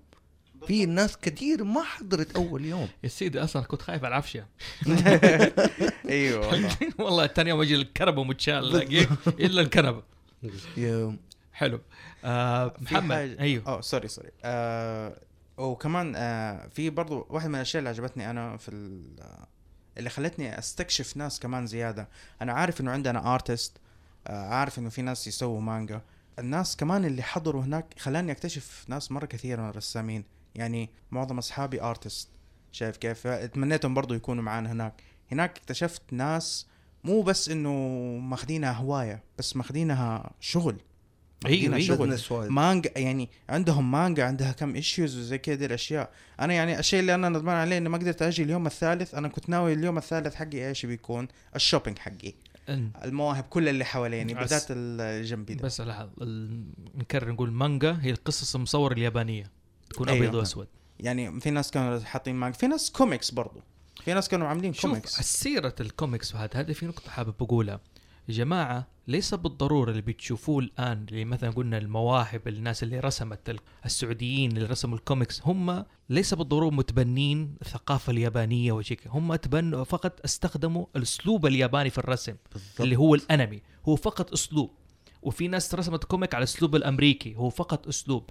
في ناس كثير ما حضرت أول يوم. يا سيدي أصلا كنت خايف على العفشه <laughs> أيوه والله. <laughs> والله الثاني يوم أجي الكنبه متشال إلا الكنبه حلو. آه محمد أيوه. آه sorry sorry آه وكمان آه في برضو واحد من الأشياء اللي عجبتني أنا في آه، اللي خلتني أستكشف ناس كمان زيادة. أنا عارف إنه عندنا artist عارف إنه في ناس يسووا مانجا الناس كمان اللي حضروا هناك خلاني أكتشف ناس مرة كثير من الرسامين. يعني معظم أصحابي artist شايف كيف؟ اتمنيتهم برضو يكونوا معانا هناك. هناك اكتشفت ناس مو بس إنه ماخذينها هواية بس ماخذينها شغل. أيوه ماخدينها أيوه. شغل. business wise. مانجا يعني عندهم مانجا عندها كم issues وزي كذا الأشياء. أنا يعني الشيء اللي أنا ندمان عليه إني ما قدرت أجي اليوم الثالث أنا كنت ناوي اليوم الثالث حقي إيش بيكون؟ ال shopping حقي. المواهب كل اللي حواليني بس- بالذات الجنبي ده. بس لحظة ال- نكرر نقول مانجا هي القصص المصورة اليابانية. تكون أيوة. أبيض وأسود. يعني في ناس كانوا حاطين مانجا في ناس كوميكس برضو. في ناس كانوا عاملين شوف كوميكس سيرة الكوميكس وهذا هذه في نقطة حابب أقولها. يا جماعة ليس بالضرورة اللي بتشوفوه الآن اللي مثلا قلنا المواهب الناس اللي رسمت ال- السعوديين اللي رسموا الكوميكس هم ليس بالضرورة متبنين الثقافة اليابانية وشيء كده. هم تبنوا فقط استخدموا الأسلوب الياباني في الرسم بالضبط. اللي هو الأنمي. هو فقط أسلوب. وفي ناس رسمت comic على الأسلوب الأمريكي هو فقط أسلوب.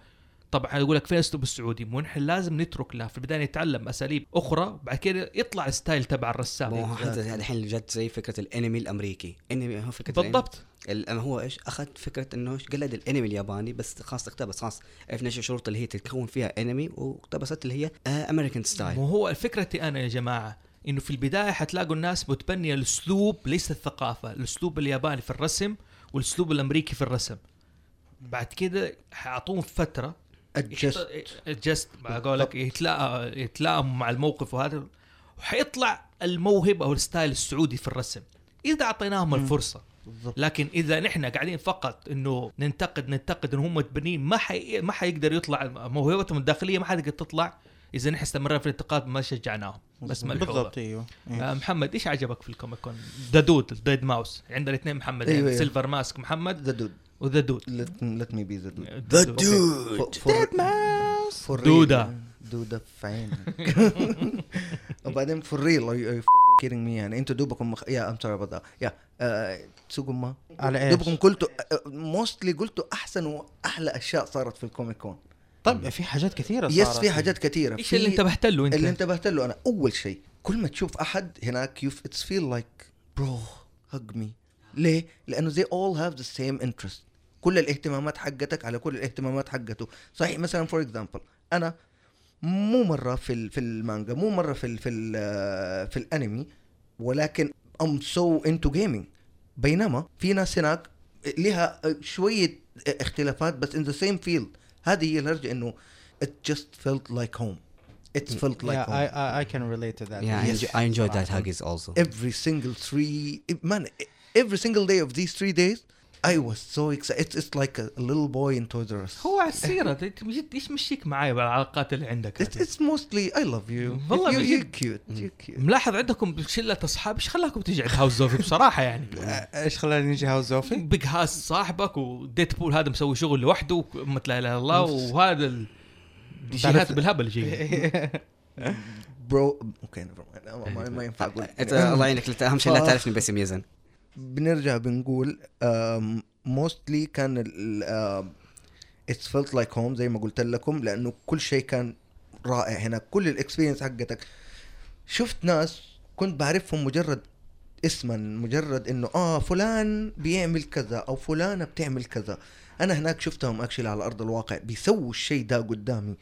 طبعا يقول لك فين الاسلوب السعودي؟ مو نحن لازم نترك له في البداية نتعلم أساليب أخرى بعد كده يطلع ال style تبع الرسام. مو حتى الحين جت زي فكرة الأنمي الأمريكي. أنمي هو فكرة بالضبط. ال- هو إيش؟ اخذ فكرة إنه قلد الأنمي الياباني بس خلاص اقتبس خلاص عرفنا إيش الشروط اللي هي تتكون فيها أنمي واقتبست اللي هي American style مو هو فكرتي أنا يا جماعة إنه في البداية حتلاقوا الناس متبنية الأسلوب ليس الثقافة، الأسلوب الياباني في الرسم والأسلوب الأمريكي في الرسم. بعد كده حيعطوهم فترة adjust. جست على قولك يتلاقى يتلائموا مع الموقف وهذا. وحيطلع الموهبة أو الستايل السعودي في الرسم إذا أعطيناهم الفرصة. بالضبط. لكن إذا نحن قاعدين فقط إنه ننتقد ننتقد ان هم متبنين ما حي... ما حيقدر يطلع موهبتهم الداخلية ما حتقدر تطلع. إذا نحن استمرنا في الانتقاد ما شجعناهم. بس ملحوظة. بالضبط أيوه. آه محمد إيش عجبك في ال Comic Con؟ the dude ال dead mouse. عندنا الاثنين محمد أيوة، يعني أيوة. Silver Mask محمد. the dude و the dude let, let me be the dude. the For- for- for real. دودة. دودة في عينك وبعدين for real are you, are you kidding me يعني؟ أنتوا دوبكم مخ... يا I'm sorry about that. يا تسوقوا ما. على إيش؟ دوبكم قلتوا mostly قلتوا أحسن وأحلى أشياء صارت في ال Comic Con طيب في حاجات كثيرة yes صارت. في حاجات كثيرة. إيش اللي انتبهت له أنت؟ اللي انتبهت له أنا. أول شيء كل ما تشوف أحد هناك you it's feel like bro hug me ليه؟ لأنه they all have the same interest. كل الاهتمامات حقتك على كل الاهتمامات حقته صحيح مثلا for example أنا مو مرة في ال- في المانجا مو مرة في ال في ال في الأنمي ولكن I'm so into gaming بينما في ناس هناك لها شوية اختلافات بس in the same field هذه هي الهرجة إنه it just felt like home it's felt like Yeah, home I, I, I can relate to that. Yeah, I, Yes. enjoy, I enjoyed that Huggies also. every single three man every single day of these three days I was so excited it's, it's like a, little boy in Toys R Us. هو على مشيت- إيش <laughs> مشيك معاي بالعلاقات اللي عندك؟ It's, it's mostly I love you. والله you, you're cute you're cute. ملاحظ عندكم شلة أصحاب؟ إيش خلاكم تيجي عند هاوس زوفي بصراحة يعني. <laughs> إيش خلاني نجي هاوس زوفي؟ بيج هاس صاحبك وديت بول هذا مسوي شغل لوحده مثل لا إله إلا الله وهذا ال- الجهات بالهبل جاي. <laughs> bro okay never mind. ما- ينفع أقول. الله يعينك اهم شيء لا تعرفني باسم يزن بنرجع بنقول mostly كان it's felt like home زي ما قلت لكم لأنه كل شيء كان رائع هنا كل ال experience حقتك. شفت ناس كنت بعرفهم مجرد اسما مجرد إنه آه فلان بيعمل كذا أو فلانة بتعمل كذا. أنا هناك شفتهم actually على أرض الواقع بيسووا الشيء ده قدامي.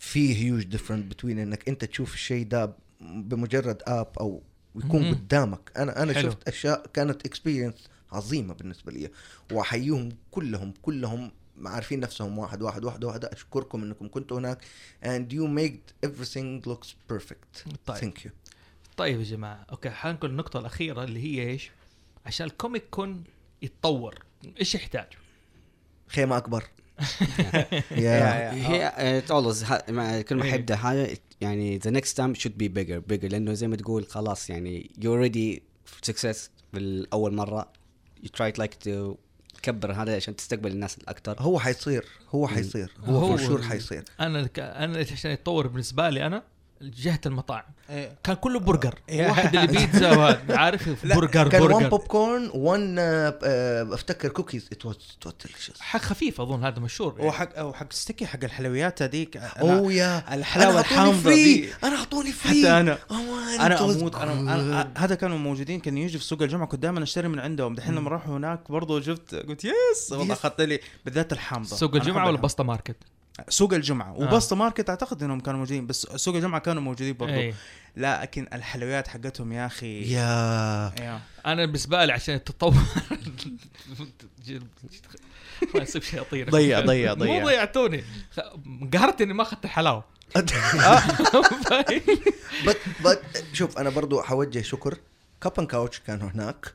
في huge different between إنك أنت تشوف الشيء ده بمجرد اب أو يكون مهم. قدامك أنا أنا حلو. شفت أشياء كانت experience عظيمة بالنسبة لي وأحييهم كلهم كلهم عارفين نفسهم واحد واحد واحد واحد أشكركم إنكم كنتوا هناك and you made everything looks perfect طيب. thank you طيب يا جماعة okay حنقول النقطة الأخيرة اللي هي إيش؟ عشان ال Comic Con يتطور إيش يحتاج؟ خيمة أكبر يا- هي always كل ما. حيبدا حاجة يعني the next time should be bigger bigger لأنه زي ما تقول خلاص يعني you already success بالأول مرة. you try like to تكبر هذا عشان تستقبل الناس الأكثر. هو حيصير هو حيصير. هو هو- for حيصير. أنا ك- أنا عشان يتطور بالنسبة لي أنا جهة المطاعم. إيه. كان كله برجر. yeah. واحد اللي <laughs> بيتزا وهذا. عارف؟ برجر كان one برجر. pop corn one افتكر cookies it was delicious حق خفيف أظن هذا مشهور. يعني. وحق وحق sticky حق الحلويات هذيك. أنا- oh yeah. الحلاوة أنا الحامضه. دي. أنا أعطوني free حتى أنا Oh أنا أموت. أنا, أنا good. هذا كانوا موجودين. كانوا يجوا في سوق الجمعة. كنت دائما أشتري من عندهم. دحين لما راحوا هناك برضو شفت قلت yes. والله. اخذت لي بالذات الحامضه سوق أنا الجمعة ولا. بسطه ماركت؟ سوق الجمعة. آه. وبسطه ماركت أعتقد إنهم كانوا موجودين بس سوق الجمعة كانوا موجودين برضو. إيه. لكن الحلويات حقتهم يا أخي. yeah. yeah. أنا بالنسبة لي عشان تتطور ما يصير شياطين ضيع- ضيع- ضيع. مو ضيعتوني. قهرت إني ما أخذت الحلاوة. <laughs> <laughs> بس بس شوف أنا برضو حوجه شكر. Cup Couch كانوا هناك.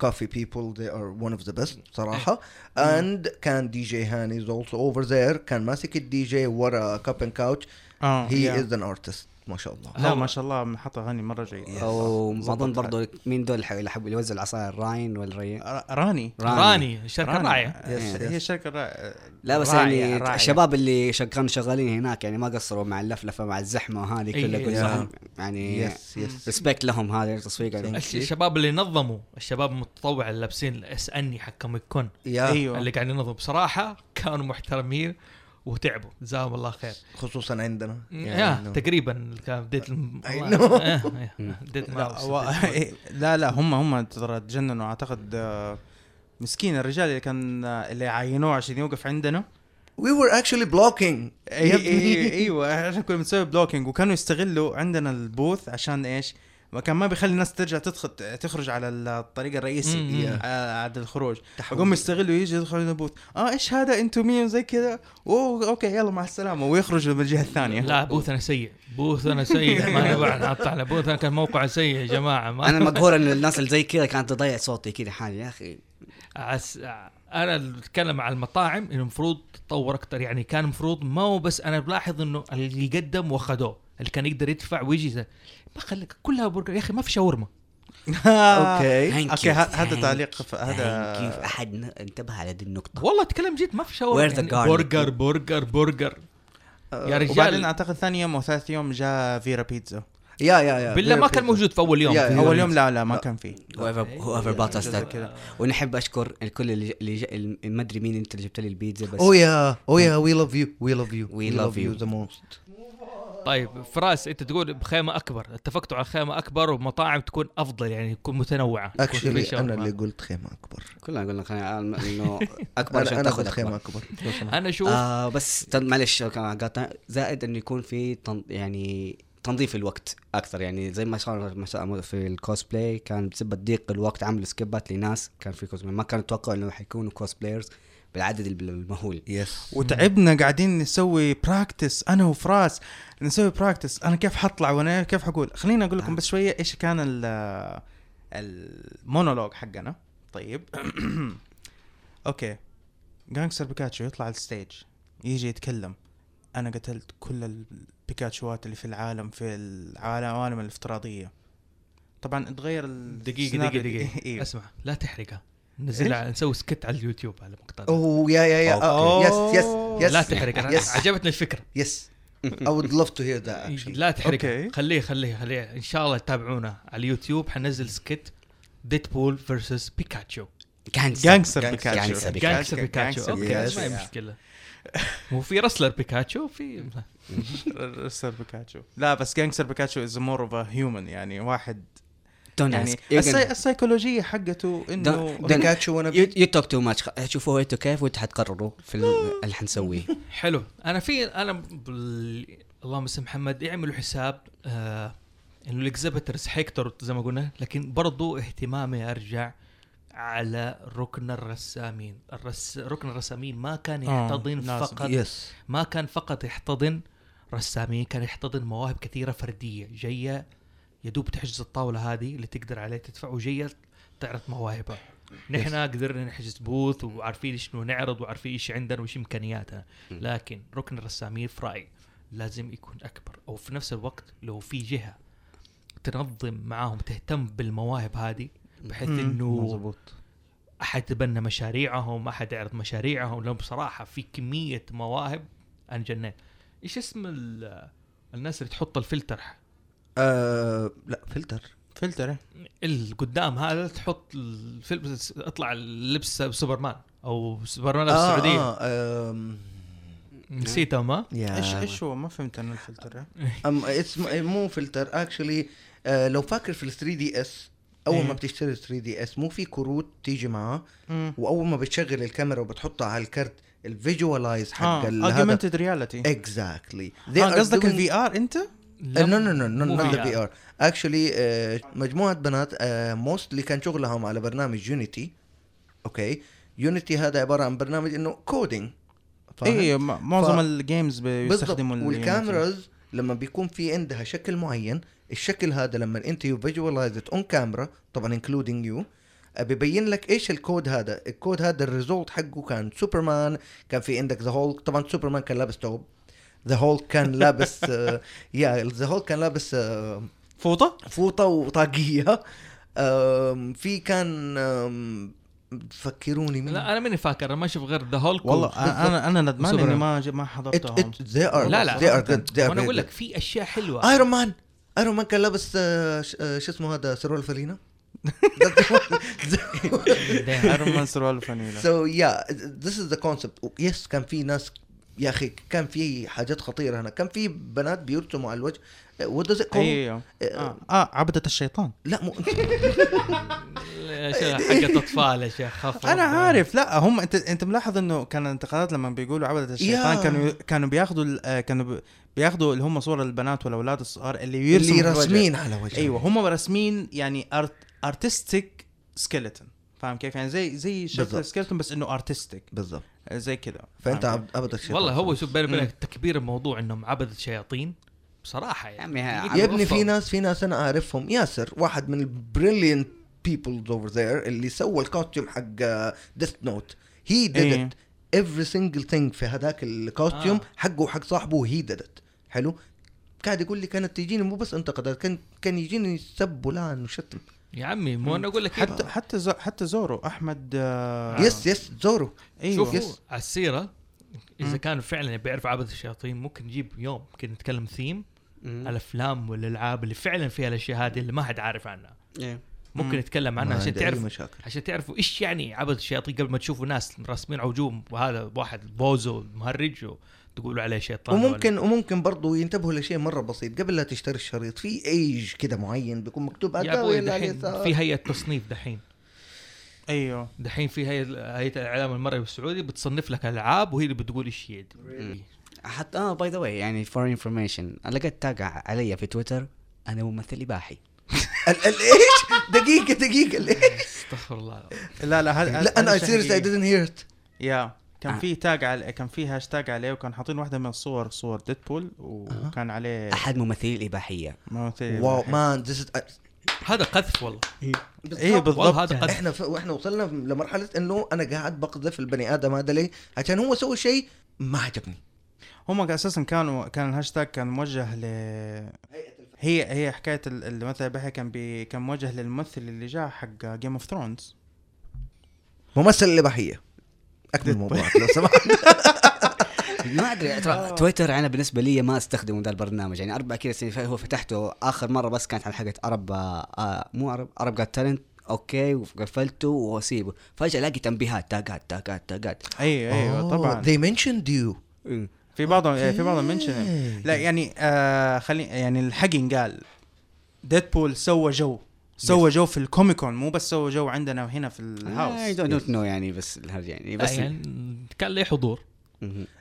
Coffee People they are one of the best صراحة. And كان دي جي هاني is also over there. كان ماسك الدي جي ورا Cup and Couch آه he yeah. is an artist. ما شاء الله. لا ما شاء الله حط اغاني مرة جيدة. أظن برضه مين دول اللي حبوا يوزعوا العصاير راين ولا ري راني. راني. الشركة. الراعيه Yes, هي yes. شركة را... لا بس يعني. الشباب اللي كانوا شغالين هناك يعني ما قصروا مع اللفلفة مع الزحمة وهذه إيه، كلها إيه، كلهم يعني yes yes. respect لهم هذا التصفيق عليهم. الش- الشباب اللي نظموا الشباب المتطوع اللي لابسين الاس اني حق Comic Con أيوه. اللي قاعدين ينظموا بصراحة كانوا محترمين. وتعبوا. جزاهم الله خير. خصوصا عندنا. yeah إنه- تقريبا كان بديت الم- <laughs> I والله- know. <laughs> إيه، بديت لا. لا هم هم ترى تجننوا. أعتقد آه، مسكين الرجال اللي كان آه، اللي عينوه عشان يوقف عندنا. We were actually blocking. اي اي <laughs> إيوه عشان كنا بنسوي blocking وكانوا يستغلوا عندنا ال booth عشان إيش؟ ما كان ما بيخلي الناس ترجع تدخل تخرج على الطريق. الرئيسي آه، عند الخروج. فقوم يستغلوا يجي يدخل البوث آه إيش هذا؟ أنتوا مين؟ زي كذا. أوه أوكي يلا مع السلامة. ويخرجوا من الجهه الثانية. لا بوثنا سيء. بوثنا سيء. ما <laughs> نبغى نحط على بوثنا. كان موقع سيء يا جماعة. ما أنا <laughs> مقهور إن الناس اللي زي كذا كانت تضيع صوتي كذا حالي. يا أخي. عس... أنا اللي بتكلم على المطاعم انه المفروض تطور أكثر يعني كان المفروض ما هو بس أنا بلاحظ إنه اللي قدم واخذوه اللي كان يقدر يدفع ويجي زي ما خليك كلها برجر يا أخي ما في شاورما. <laughs> okay. okay هذا تعليق. هذا أحد ن- انتبه على دي النقطة. والله اتكلم جد ما في شاورما Where's the يعني? برجر برجر برجر. yeah وبعدين رجال أعتقد ثاني يوم أو ثالث يوم جاء فيرا بيتزا. yeah yeah yeah. بالله ما كان موجود في أول يوم. yeah- yeah. أول يوم لا لا ما كان فيه whoever whoever bought us زي that كذا. ونحب أشكر الكل اللي ما أدري مين أنت اللي جبت لي البيتزا بس Oh yeah, oh yeah, we love you, we love you, We love you. the most. طيب فراس انت تقول بخيمة أكبر. اتفقتوا على خيمة أكبر ومطاعم تكون أفضل يعني تكون متنوعة actually. أنا اللي قلت خيمة أكبر. كلنا قلنا خلينا إنه <laughs> أكبر أنا عشان أنا تاخذ قلت خيمة أكبر. أنا أشوف آه بس معلش قاطع. زائد إنه يكون في تن يعني تنظيم الوقت أكثر. يعني زي ما صار في الكوسبلاي كان بسبب ضيق الوقت عملوا skip ات لناس كان في كوسبلاي ما كانوا يتوقعوا إنه حيكونوا cosplayers بالعدد المهول. yes وتعبنا قاعدين نسوي practice أنا وفراس نسوي practice أنا كيف حطلع وأنا كيف حقول؟ خليني أقول لكم بس شوية إيش كان ال المونولوج حقنا. طيب. <coughs> okay. gangster Pikachu يطلع على ال stage يجي يتكلم. أنا قتلت كل البيكاتشوات اللي في العالم في العالم العوالم الأفتراضية. طبعا دقيقة السيناريو. دقيقة دقيقة. <laughs> إيه. أسمع لا تحرقها. نزلها نسوي skit على اليوتيوب على مقطع oh yeah yeah yeah okay. yes yes yes لا تحرق أنا yes عجبتني الفكرة. yes I would love to hear that actually. لا تحرق. okay. خليه خليه خليه. إن شاء الله تتابعونا على اليوتيوب. حنزل skit. Deadpool versus Pikachu gangster Pikachu Gangster. Pikachu. gangster Pikachu Gangster okay Pikachu. ما هي مشكلة. مو في wrestler Pikachu في <laughs> wrestle Pikachu لا بس gangster Pikachu is more of human يعني واحد don't يعني السي... السيكولوجية حقته إنه بيكاتشو وأنا you talk too much شوفوا أنتوا كيف وانتوا حتقرروا في ال- اللي حنسويه. حلو. أنا في أنا بال... اللهم صل محمد يعملوا حساب آه إنه ال exhibitors حيكتروا زي ما قلنا لكن برضو اهتمامي أرجع على ركن الرسامين. الرس... ركن الرسامين ما كان آه، يحتضن لازم. فقط yes ما كان فقط يحتضن رسامين كان يحتضن مواهب كثيرة فردية جاية يدوب تحجز الطاولة هذه اللي تقدر عليه تدفع وجاية تعرض مواهبها. نحن قدرنا نحجز بوث وعارفين شنو نعرض وعارفين إيش عندنا وإيش إمكانياتنا. لكن ركن الرسامين في رايي لازم يكون أكبر أو في نفس الوقت لو في جهة تنظم معاهم تهتم بالمواهب هذه بحيث إنه مظبوط. أحد يتبنى مشاريعهم أحد يعرض مشاريعهم. لهم بصراحة في كمية مواهب أنا جنيت إيش اسم ال- الناس اللي تحط الفلتر؟ آه لا فلتر فلتر إيه. القدام هذا تحط الفيلم اطلع اللبس سوبرمان أو سوبرمان آه السعودية آه آم، نسيتها ما إيش إيش هو ما فهمت أنا الفلتر إيه. <laughs> أم اسم مو فلتر اكشلي لو فاكر في ال 3 دي اس أول إيه. ما بتشتري 3 دي اس مو في كروت تيجي معاه. وأول ما بتشغل الكاميرا وبتحطها على الكرت ال visualize حق ال- هذا augmented reality exactly آه، قصدك ال VR أنت؟ no no no no not VR. VR actually مجموعة بنات mostly كان شغلهم على برنامج Unity okay Unity هذا عبارة عن برنامج إنه coding اي معظم ف- ال games بيستخدموا ال- وال cameras لما بيكون في عندها شكل معين الشكل هذا لما أنت you visualize on camera طبعا including you ببين لك إيش الكود هذا. الكود هذا ال result حقه كان سوبرمان كان في عندك The Hulk طبعا سوبرمان كان لابس توب The Hulk كان لابس آه، yeah The Hulk كان لابس آه، فوطة؟ فوطة وطاقية. في كان فكروني مين؟ لا أنا ماني فاكر أنا ما أشوف غير The Hulk والله أنا أنا ندمان إني. ما ما حضرتهم. They are لا لا they are good. They are وأنا very أقول. لك في أشياء حلوة. Iron مان Iron Man كان لابس آه، ش- آه، شو اسمه هذا سرول فلينا Iron Man سروال فانيلا so yeah this is the concept yes كان في ناس يا أخي كان في حاجات خطيرة هنا. كان في بنات بيرسموا على الوجه. أيوه. آه. آه. عبدة الشيطان. لا مو. <laughs> حقت أطفال يا شيخ؟ خف أنا. عارف. لا هم أنت أنت ملاحظ إنه كان الانتقادات لما بيقولوا عبدة الشيطان. كانوا كانوا بياخذوا ال- آه، كانوا بي- بياخذوا اللي هم صور البنات والأولاد الصغار اللي يرسموا اللي. راسمين على وجه أيوه هم راسمين يعني artistic skeleton فاهم كيف؟ يعني زي زي شكل. skeleton بس إنه artistic بالضبط. زي كذا. فأنت فاهم عب- عبدة الشيطان والله هو شوف بيني مم. وبينك تكبير الموضوع إنهم عبدة شياطين بصراحة يا يعني يا ابني في. ناس في ناس أنا أعرفهم. ياسر واحد من ال brilliant peoples over there اللي سوى ال costume حق Death Note he did. it every single thing في هذاك ال costume آه. حقه وحق صاحبه he did it حلو؟ قاعد يقول لي كانت تجيني مو بس انتقدات كان كان يجيني سب ولعن وشتم. يا عمي مو أنا أقول لك حتى حتى زو حتى زورو أحمد آه yes yes زورو إيوه شوفوا yes. على السيرة إذا مم. كانوا فعلا بيعرفوا عبدة الشياطين ممكن نجيب يوم ممكن نتكلم ثيم. الأفلام والألعاب اللي فعلا فيها الأشياء هذه اللي ما حد عارف عنها إيه. ممكن مم. نتكلم عنها عشان تعرف مشاكل عشان تعرفوا إيش يعني عبدة الشياطين قبل ما تشوفوا ناس راسمين عجوم وهذا واحد بوزو مهرج تقولوا عليه شيطان وممكن وممكن برضه ينتبهوا لشيء مرة بسيط. قبل لا تشتري الشريط في ايج كده معين بيكون مكتوب ولا- يا أبوي دحين. في هيئة تصنيف دحين. أيوه. دحين في هيئه هيئة الإعلام المرئي السعودي بتصنف لك ألعاب وهي اللي بتقول إيش هي. دي. حتى آه by the way يعني for information لقيت tag علي في تويتر أنا ممثل اباحي ال- الايش دقيقه دقيقة الايش أستغفر الله لا لا هذا لا أنا serious I didn't hear it. يا كان آه. في tag على كان في هاشتاج عليه وكان حاطين واحدة من الصور صور ديدبول وكان عليه أحد ممثلي الإباحية. ممثل wow man هذا قذف والله. إيه. بالضبط. والله هذا قذف. إحنا ف... وإحنا وصلنا لمرحلة إنه أنا قاعد بقذف البني آدم هذا ليه؟ عشان هو سوى شيء ما عجبني. هم أساسا كانوا كان الهاشتاج كان موجه ل هي هي حكاية ال- الممثل إباحي كان بي كان موجه للممثل اللي جاء حق Game of Thrones ممثل الإباحية. أكمل موضوعك لو سمحت. <laughs> ما أدري ترى تويتر أنا بالنسبة لي ما أستخدمه ذا البرنامج يعني أربع كذا سنين هو فتحته آخر مرة بس كانت على حلقه عرب آه مو عرب عرب Got Talent أوكي وقفلته وأسيبه. فجأة ألاقي تنبيهات tagات tagات tagات أيوه أيوه طبعا. They mentioned you. إيه. في بعضهم إيه، في بعضهم mention. لا يعني آه خلي يعني الحق ينقال ديدبول سوى جو. سوى جو في الكوميكون مو بس سوى جو عندنا هنا في اي الهاوس. دونت نو يعني بس الهرج يعني بس يعني كان لي حضور.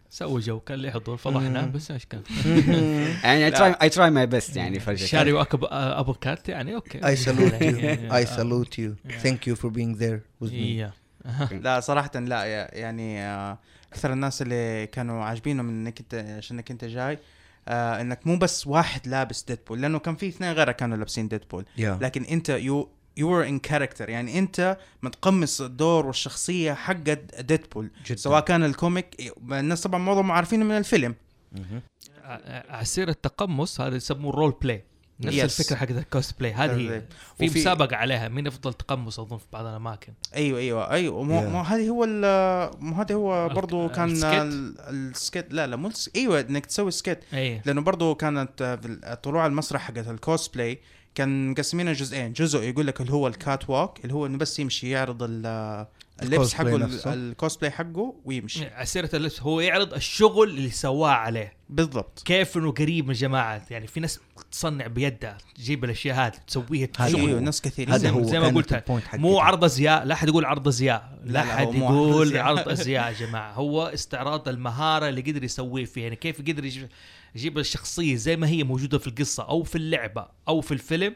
سوى جو كان لي حضور فضحنا. بس إيش كان؟ <laughs> يعني اي تراي اي تراي ماي بيست يعني فرجة شاري واكب أبو كات يعني أوكي. I salute <laughs> you. I salute you. Thank you for being there with me. إيه. أها. لا صراحة لا يا- يعني آه، أكثر الناس اللي كانوا عاجبينهم إنك أنت عشان إنك أنت جاي آه إنك مو بس واحد لابس ديدبول لأنه كان في اثنين غيرك كانوا لابسين ديدبول yeah. لكن أنت you you are in character يعني أنت متقمص الدور والشخصية حقت ديدبول جداً. سواء كان ال comic الناس طبعا معظمهم عارفينه من الفيلم. مهم. ع- على سيرة التقمص هذا يسموه role play نفس Yes. الفكرة حقت الكوست بلاي هذه هي. في وفي- مسابقة عليها مين افضل تقمص أظن في بعض الأماكن. أيوه أيوه أيوه. مو Yeah. مو هذه هو ال- مو هذا هو برضه كان ال skit؟ ال- ال skit. لا لا مو أيوه إنك تسوي skit. أي. لأنه برضو كانت آه، طلوع المسرح حقت الكوسبلاي كان مقسمينها جزئين. جزء يقول لك اللي هو ال catwalk اللي هو إنه بس يمشي يعرض ال- اللبس حقه الكوسبلاي حقه ويمشي. على سيرة اللبس هو يعرض الشغل اللي سواه عليه. بالضبط. كيف إنه قريب من جماعة يعني في ناس تصنع بيدها تجيب الأشياء هذه تسويها هذا شغل. أيوه ناس كثيرين. زي- هذا هو زي ما قلت. مو عرض أزياء لا أحد يقول عرض أزياء. لا لا، عرض يقول. عرض <laughs> أزياء يا جماعة. هو استعراض المهارة اللي قدر يسويه فيها. يعني كيف قدر يجيب- يجيب الشخصية زي ما هي موجودة في القصة أو في اللعبة أو في الفيلم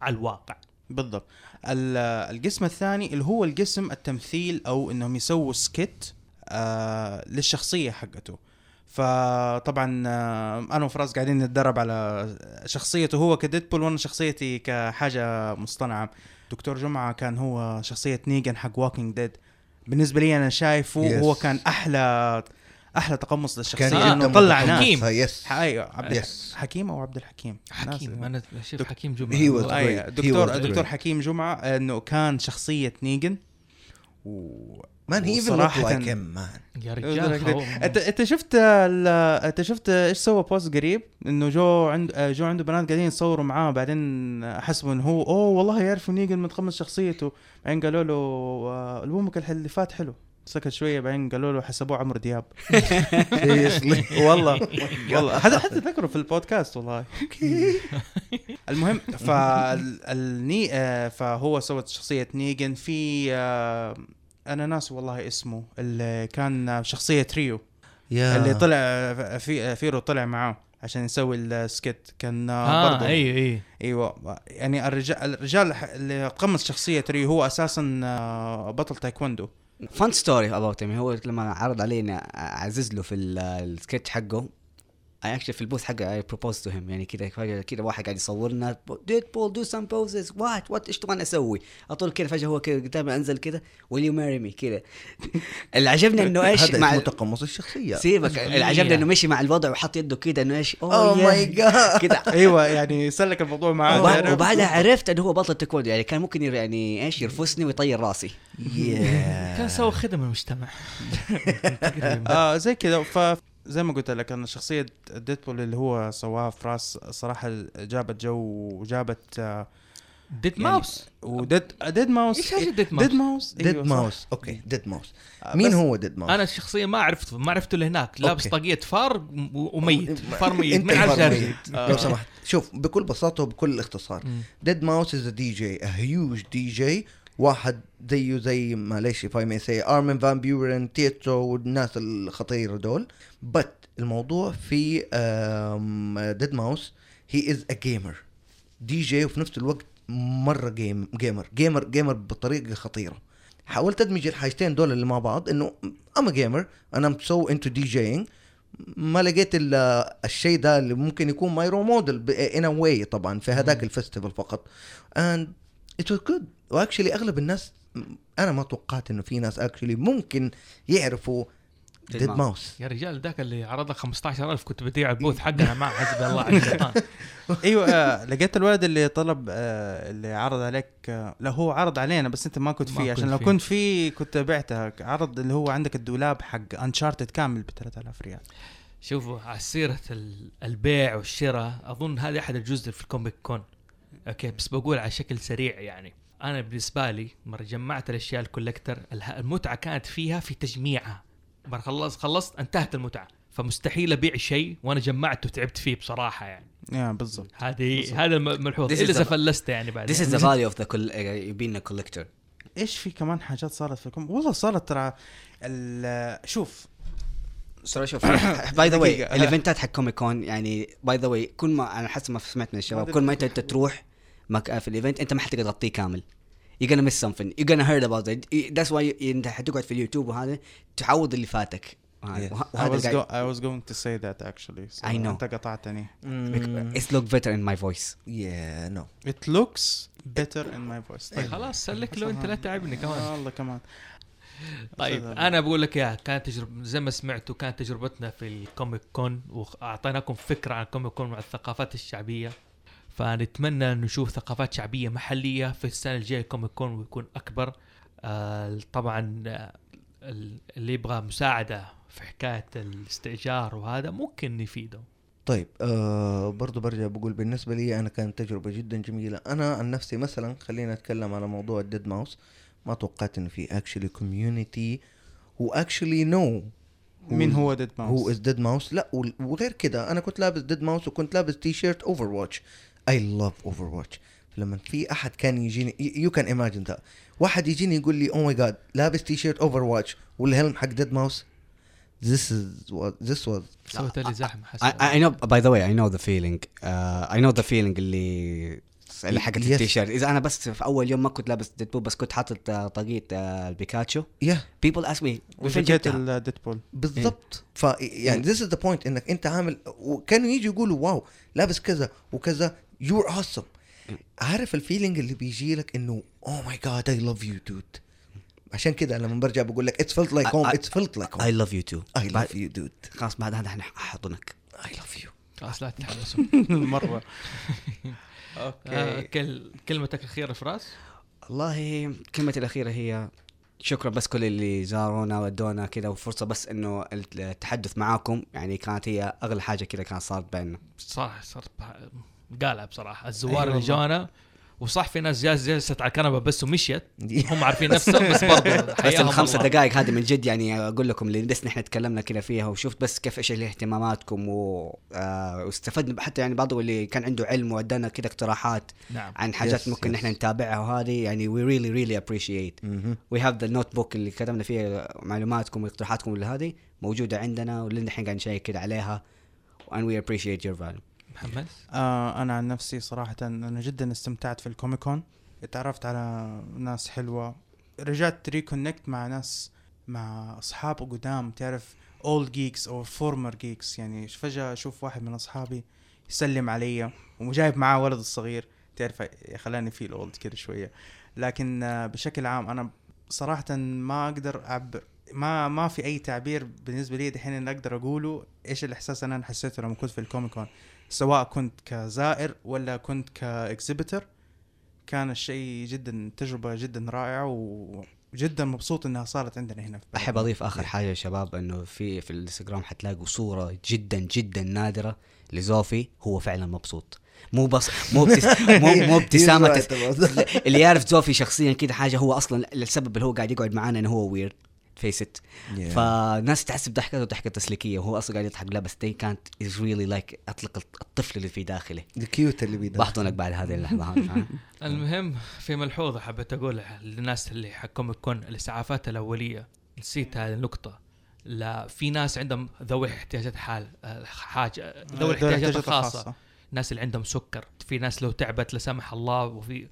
على الواقع. بالضبط. ال- القسم الثاني اللي هو القسم التمثيل أو إنهم يسووا skit آه للشخصية حقته. فطبعا آه أنا وفراس قاعدين نتدرب على شخصيته هو كديدبول وأنا شخصيتي كحاجة مصطنعة. دكتور جمعة كان هو شخصية نيجن حق Walking Dead بالنسبة لي أنا شايفه Yes. هو كان أحلى أحلى تقمص للشخصية كان انه طلع متقمص. ناس حكيم. يس أيوه عبد Yes. حكيم أو عبد الحكيم حكيم أنا دك- حكيم جمعة He was والله. أي great. دكتور دكتور. حكيم جمعة إنه كان شخصية نيجن و مان هي وصراحة- like him man يا رجال انت أنت شفت ال- أنت شفت إيش سوى بوست قريب إنه جو عند جو عنده بنات قاعدين يصوروا معاه بعدين حسبوا إنه هو أوه والله يعرفوا نيجن متقمص شخصيته بعدين قالوا له آه، ألبومك اللي فات حلو سكت شوية بعدين قالوا له حسبوه عمرو دياب. <laughs> والله والله. هذا حتى <laughs> ذكره في البودكاست والله. <laughs> المهم فالني آه، فهو سوى شخصية نيجن في آه، أنا ناس والله اسمه اللي كان شخصية تريو اللي طلع في فيرو طلع معاه عشان يسوي السكت. كان آه برضه أي أي. أيوه. يعني الرجال الرجال اللي قمص شخصية تريو هو أساسا آه، بطل تايكوندو. fun story about هو لما عرض علينا أعزز له في ال- السكتش حقه. اي actually في ال booth حقه I proposed to him يعني كذا فجأة كذا واحد قاعد يصورنا Deadpool do some poses what what إيش تبغى أسوي؟ أطول كذا فجأة هو كذا قدامي أنزل كذا will you marry me كذا. <laughs> اللي عجبني إنه إيش مع تقمص الشخصية. سيبك. اللي عجبني إنه مشي مع الوضع وحط يده كذا إنه إيش oh my God كذا. <laughs> أيوه يعني سلك الموضوع معاه؟ وبعدها عرفت إنه هو بطل تايكوندو يعني كان ممكن ير- يعني إيش يرفسني ويطير راسي. <laughs> كان سوى خدمة المجتمع. آه زي كذا. ف زي ما قلت لك أنا شخصية ديدبول اللي هو سواها في راس صراحة جابت جو وجابت آه ديد يعني ماوس وديد ديد ماوس إيش حاجة ديد ماوس؟ ديد ماوس ديد. ماوس أوكي ديد ماوس آه، مين هو ديد ماوس؟ أنا شخصيا ما عرفته ما عرفته اللي هناك لابس. طاقية فار وميت فار ميت من على ميت. لو سمحت شوف بكل بساطة وبكل اختصار. deadmau5 is DJ a huge DJ واحد زيه زي معلش if I may say Armin van Buuren Tiësto والناس الخطيره دول. but الموضوع في deadmau5 he is a gamer DJ وفي نفس الوقت مرة game gamer gamer gamer بطريقة خطيرة. حاولت أدمج الحاجتين دول اللي مع بعض إنه I'm gamer أنا so into DJing ما لقيت ال- الشيء ده اللي ممكن يكون my role model in way طبعا في هذاك ال festival فقط. It was good. و actually أغلب الناس أنا ما توقعت إنه في ناس actually ممكن يعرفوا Dead dead Mouse. mouse. يا رجال ذاك اللي عرض لك 15000 كنت بديع ال booth حقنا معه حسبي الله على الشيطان. <laughs> أيوه آه لقيت الولد اللي طلب آه اللي عرض عليك آه لا هو عرض علينا بس أنت ما كنت ما فيه كنت عشان لو فيه. كنت فيه كنت بعتها. عرض اللي هو عندك الدولاب حق Uncharted كامل ب 3000 ريال. شوفوا على سيرة ال- البيع والشراء أظن هذا أحد الجزء في ال Comic Con. okay بس بقول على شكل سريع يعني. أنا بالنسبة لي مرة جمعت الأشياء ال collector اله- المتعة كانت فيها في تجميعها. مرة خلص خلصت انتهت المتعة. فمستحيل أبيع شيء وأنا جمعته وتعبت فيه بصراحة يعني. yeah بالضبط. هذه هذا الم- ملحوظ This is إلا إذا the- فلست يعني بعد This is the value of the col- uh, being a collector. إيش في كمان حاجات صارت فيكم؟ والله صارت ترى ال- شوف. صراحة شوف. by the way. الإيفنتات حق Comic Con يعني by the way كل ما أنا حسب ما سمعت من الشباب هذا كل ما انت أنت تروح. في ال event أنت ما حتقدر تغطيه كامل. You're gonna miss something. You're gonna heard about it. That's why you- أنت حتقعد في اليوتيوب وهذا تعوض اللي فاتك. Yes. I was, go- I was going to say that actually. So I know. أنت قطعتني. It's look better in my voice. you know it looks better in my voice. طيب. خلاص سلك له أنت لا تعبني كمان. والله كمان. طيب أنا بقول لك yeah كانت تجربه زي ما سمعتوا كانت تجربتنا في ال Comic Con وأعطيناكم فكرة عن ال Comic Con مع الثقافات الشعبية. فنتمنى أن نشوف ثقافات شعبية محلية في السنة الجاية ال Comic Con ويكون أكبر. آه طبعا آه، ال- اللي يبغى مساعدة في حكاية الاستئجار وهذا ممكن نفيده طيب آه برضو برجع بقول بالنسبة لي أنا كانت تجربة جدا جميلة. أنا عن نفسي مثلا خلينا أتكلم على موضوع ال deadmau5 ما توقعت إنه في actually community who actually know مين هو deadmau5 who is deadmau5 لا وغير كده أنا كنت لابس deadmau5 وكنت لابس T-shirt Overwatch I love Overwatch لما في أحد كان يجيني you can imagine that واحد يجيني يقول لي oh my God لابس T-shirt Overwatch وال helmet حق deadmau5 This is what this was سويت لي زحمة I, حسن I know by the way I know the feeling. Uh, I know the feeling اللي اللي حقت Yes. التيشيرت. إذا أنا بس في أول يوم ما كنت لابس Deadpool بس كنت حاطط آه، طاقية آه، ال Pikachu. Yeah. People ask me وين وفكيت جبتها؟ ال Deadpool بالضبط. ف يعني this is the point إنك أنت عامل وكانوا يجي يقولوا wow لابس كذا وكذا. You're awesome. عارف ال feeling اللي بيجي لك إنه oh my god I love you dude. عشان كذا لما برجع بقول لك like I- home. I- it's felt like home. I love you too. I love you dude. خلاص بعد هذا إحنا احضنك I love you. خلاص لا تتحمسوا <laughs> مرة. <laughs> آه أوكي كل كلمتك الأخيرة فراس؟ والله كلمتي الأخيرة هي شكرا بس كل اللي زارونا ودونا كذا وفرصة بس إنه التحدث معاكم. يعني كانت هي أغلى حاجة كذا كانت صارت بيننا. صح صرت قالها بصراحة الزوار أيوة اللي. جانا وصح في ناس جالس جلست على الكنبه بس ومشيت <laughs> هم عارفين نفسهم بس برضه <laughs> بس الله. دقائق هذه من جد يعني أقول لكم اللي بس نحن تكلمنا كذا فيها وشفت بس كيف إيش اهتماماتكم و... آه واستفدنا حتى يعني بعض اللي كان عنده علم وأدانا كذا اقتراحات نعم عن حاجات Yes, ممكن yes. نحن نتابعها وهذه يعني we really really appreciate مهم. we have the notebook اللي كتبنا فيها معلوماتكم واقتراحاتكم اللي هذه موجودة عندنا ولنا الحين قاعد نشيك كده عليها and we appreciate your value محمد آه أنا عن نفسي صراحة أنا جدا استمتعت في ال Comic Con. اتعرفت على ناس حلوة. رجعت reconnect مع ناس مع أصحاب قدام. تعرف old geeks أو former geeks يعني فجأة أشوف واحد من أصحابي يسلم علي وجايب معاه ولد الصغير. تعرف خلاني feel old كده شوية. لكن آه، بشكل عام أنا صراحة ما أقدر اعبر ما ما في أي تعبير بالنسبة لي دحين أقدر أقوله إيش الإحساس أنا حسيته لما كنت في الكوميكون. سواء كنت كزائر ولا كنت كاكزيبيتر كان الشيء جدا تجربة جدا رائعة و جدا مبسوط إنها صارت عندنا هنا في. أحب أضيف آخر حاجة يا شباب إنه في في الإنستغرام حتلاقوا صورة جدا جدا نادرة لزوفي هو فعلا مبسوط. مو بس مو ابتس... مو مو <laughs> ابتسامة تس... <laughs> اللي يعرف زوفي شخصيا كده حاجة هو أصلا السبب اللي هو قاعد يقعد معانا إنه هو ويرد فيس ات فالناس تحسب ضحكته ضحكه تسليكية. وهو أصلا قاعد يضحك. لا بس دي كانت از ريلي لايك أطلق الطفل اللي في داخله الكيوت اللي بيدخل بحضنك بعد هذه اللحظة؟ <laughs> المهم في ملحوظة حبيت أقولها للناس اللي حكم كون الإسعافات الأولية. نسيت هذه النقطة. لا في ناس عندهم ذوي احتياجات حال آه، حاجة ذوي الاحتياجات الخاصه الناس اللي عندهم سكر. في ناس لو تعبت لا سمح الله وفي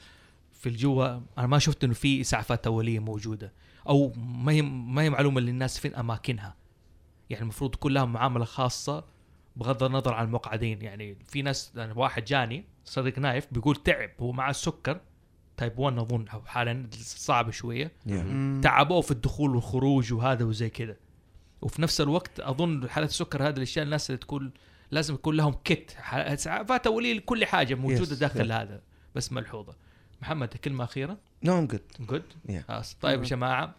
في الجوا أنا ما شفت إنه في إسعافات أولية موجودة. أو ما هي ما هي معلومة للناس فين أماكنها. يعني المفروض تكون لهم معاملة خاصة بغض النظر عن المقعدين. يعني في ناس يعني واحد جاني صديق نايف بيقول تعب هو معاه السكر type 1 أظن حالا صعب شوية. تعبوه في الدخول والخروج وهذا وزي كذا. وفي نفس الوقت أظن حالة السكر هذه الأشياء الناس اللي تقول لازم يكون لهم kit اسعافات اوليه لكل حاجة موجودة Yes, داخل هذا بس ملحوظة. محمد كلمة أخيرة؟ No I'm good good طيب يا جماعة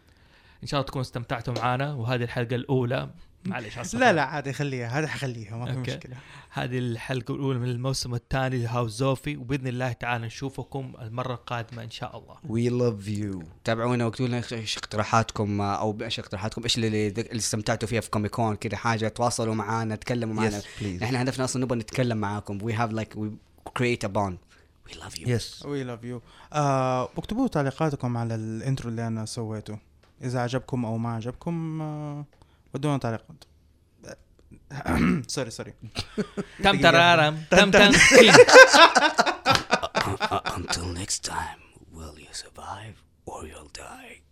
إن شاء الله تكونوا استمتعتوا معنا وهذه الحلقة الأولى. معلش. لا لا عادي خليها هذا حخليها ما في. مشكلة. هذه الحلقة الأولى من الموسم الثاني ل House زوفي. وبإذن الله تعالى نشوفكم المرة القادمة إن شاء الله. We love you تابعونا واكتبوا لنا إيش اقتراحاتكم أو إيش اقتراحاتكم إيش اللي, اللي استمتعتوا فيها في كوميكون كذا حاجة تواصلوا معنا تكلموا معنا please نحن هدفنا أصلا نبغى نتكلم معاكم. We have like we create a bond We love you yes we love you اكتبوا تعليقاتكم على ال intro اللي أنا سويته. إذا عجبكم أو ما عجبكم آه، ودونا تعليقات. <coughs> sorry sorry <laughs> تم <laughs> ترارم. تم تم <laughs> until next time will you survive or you'll die?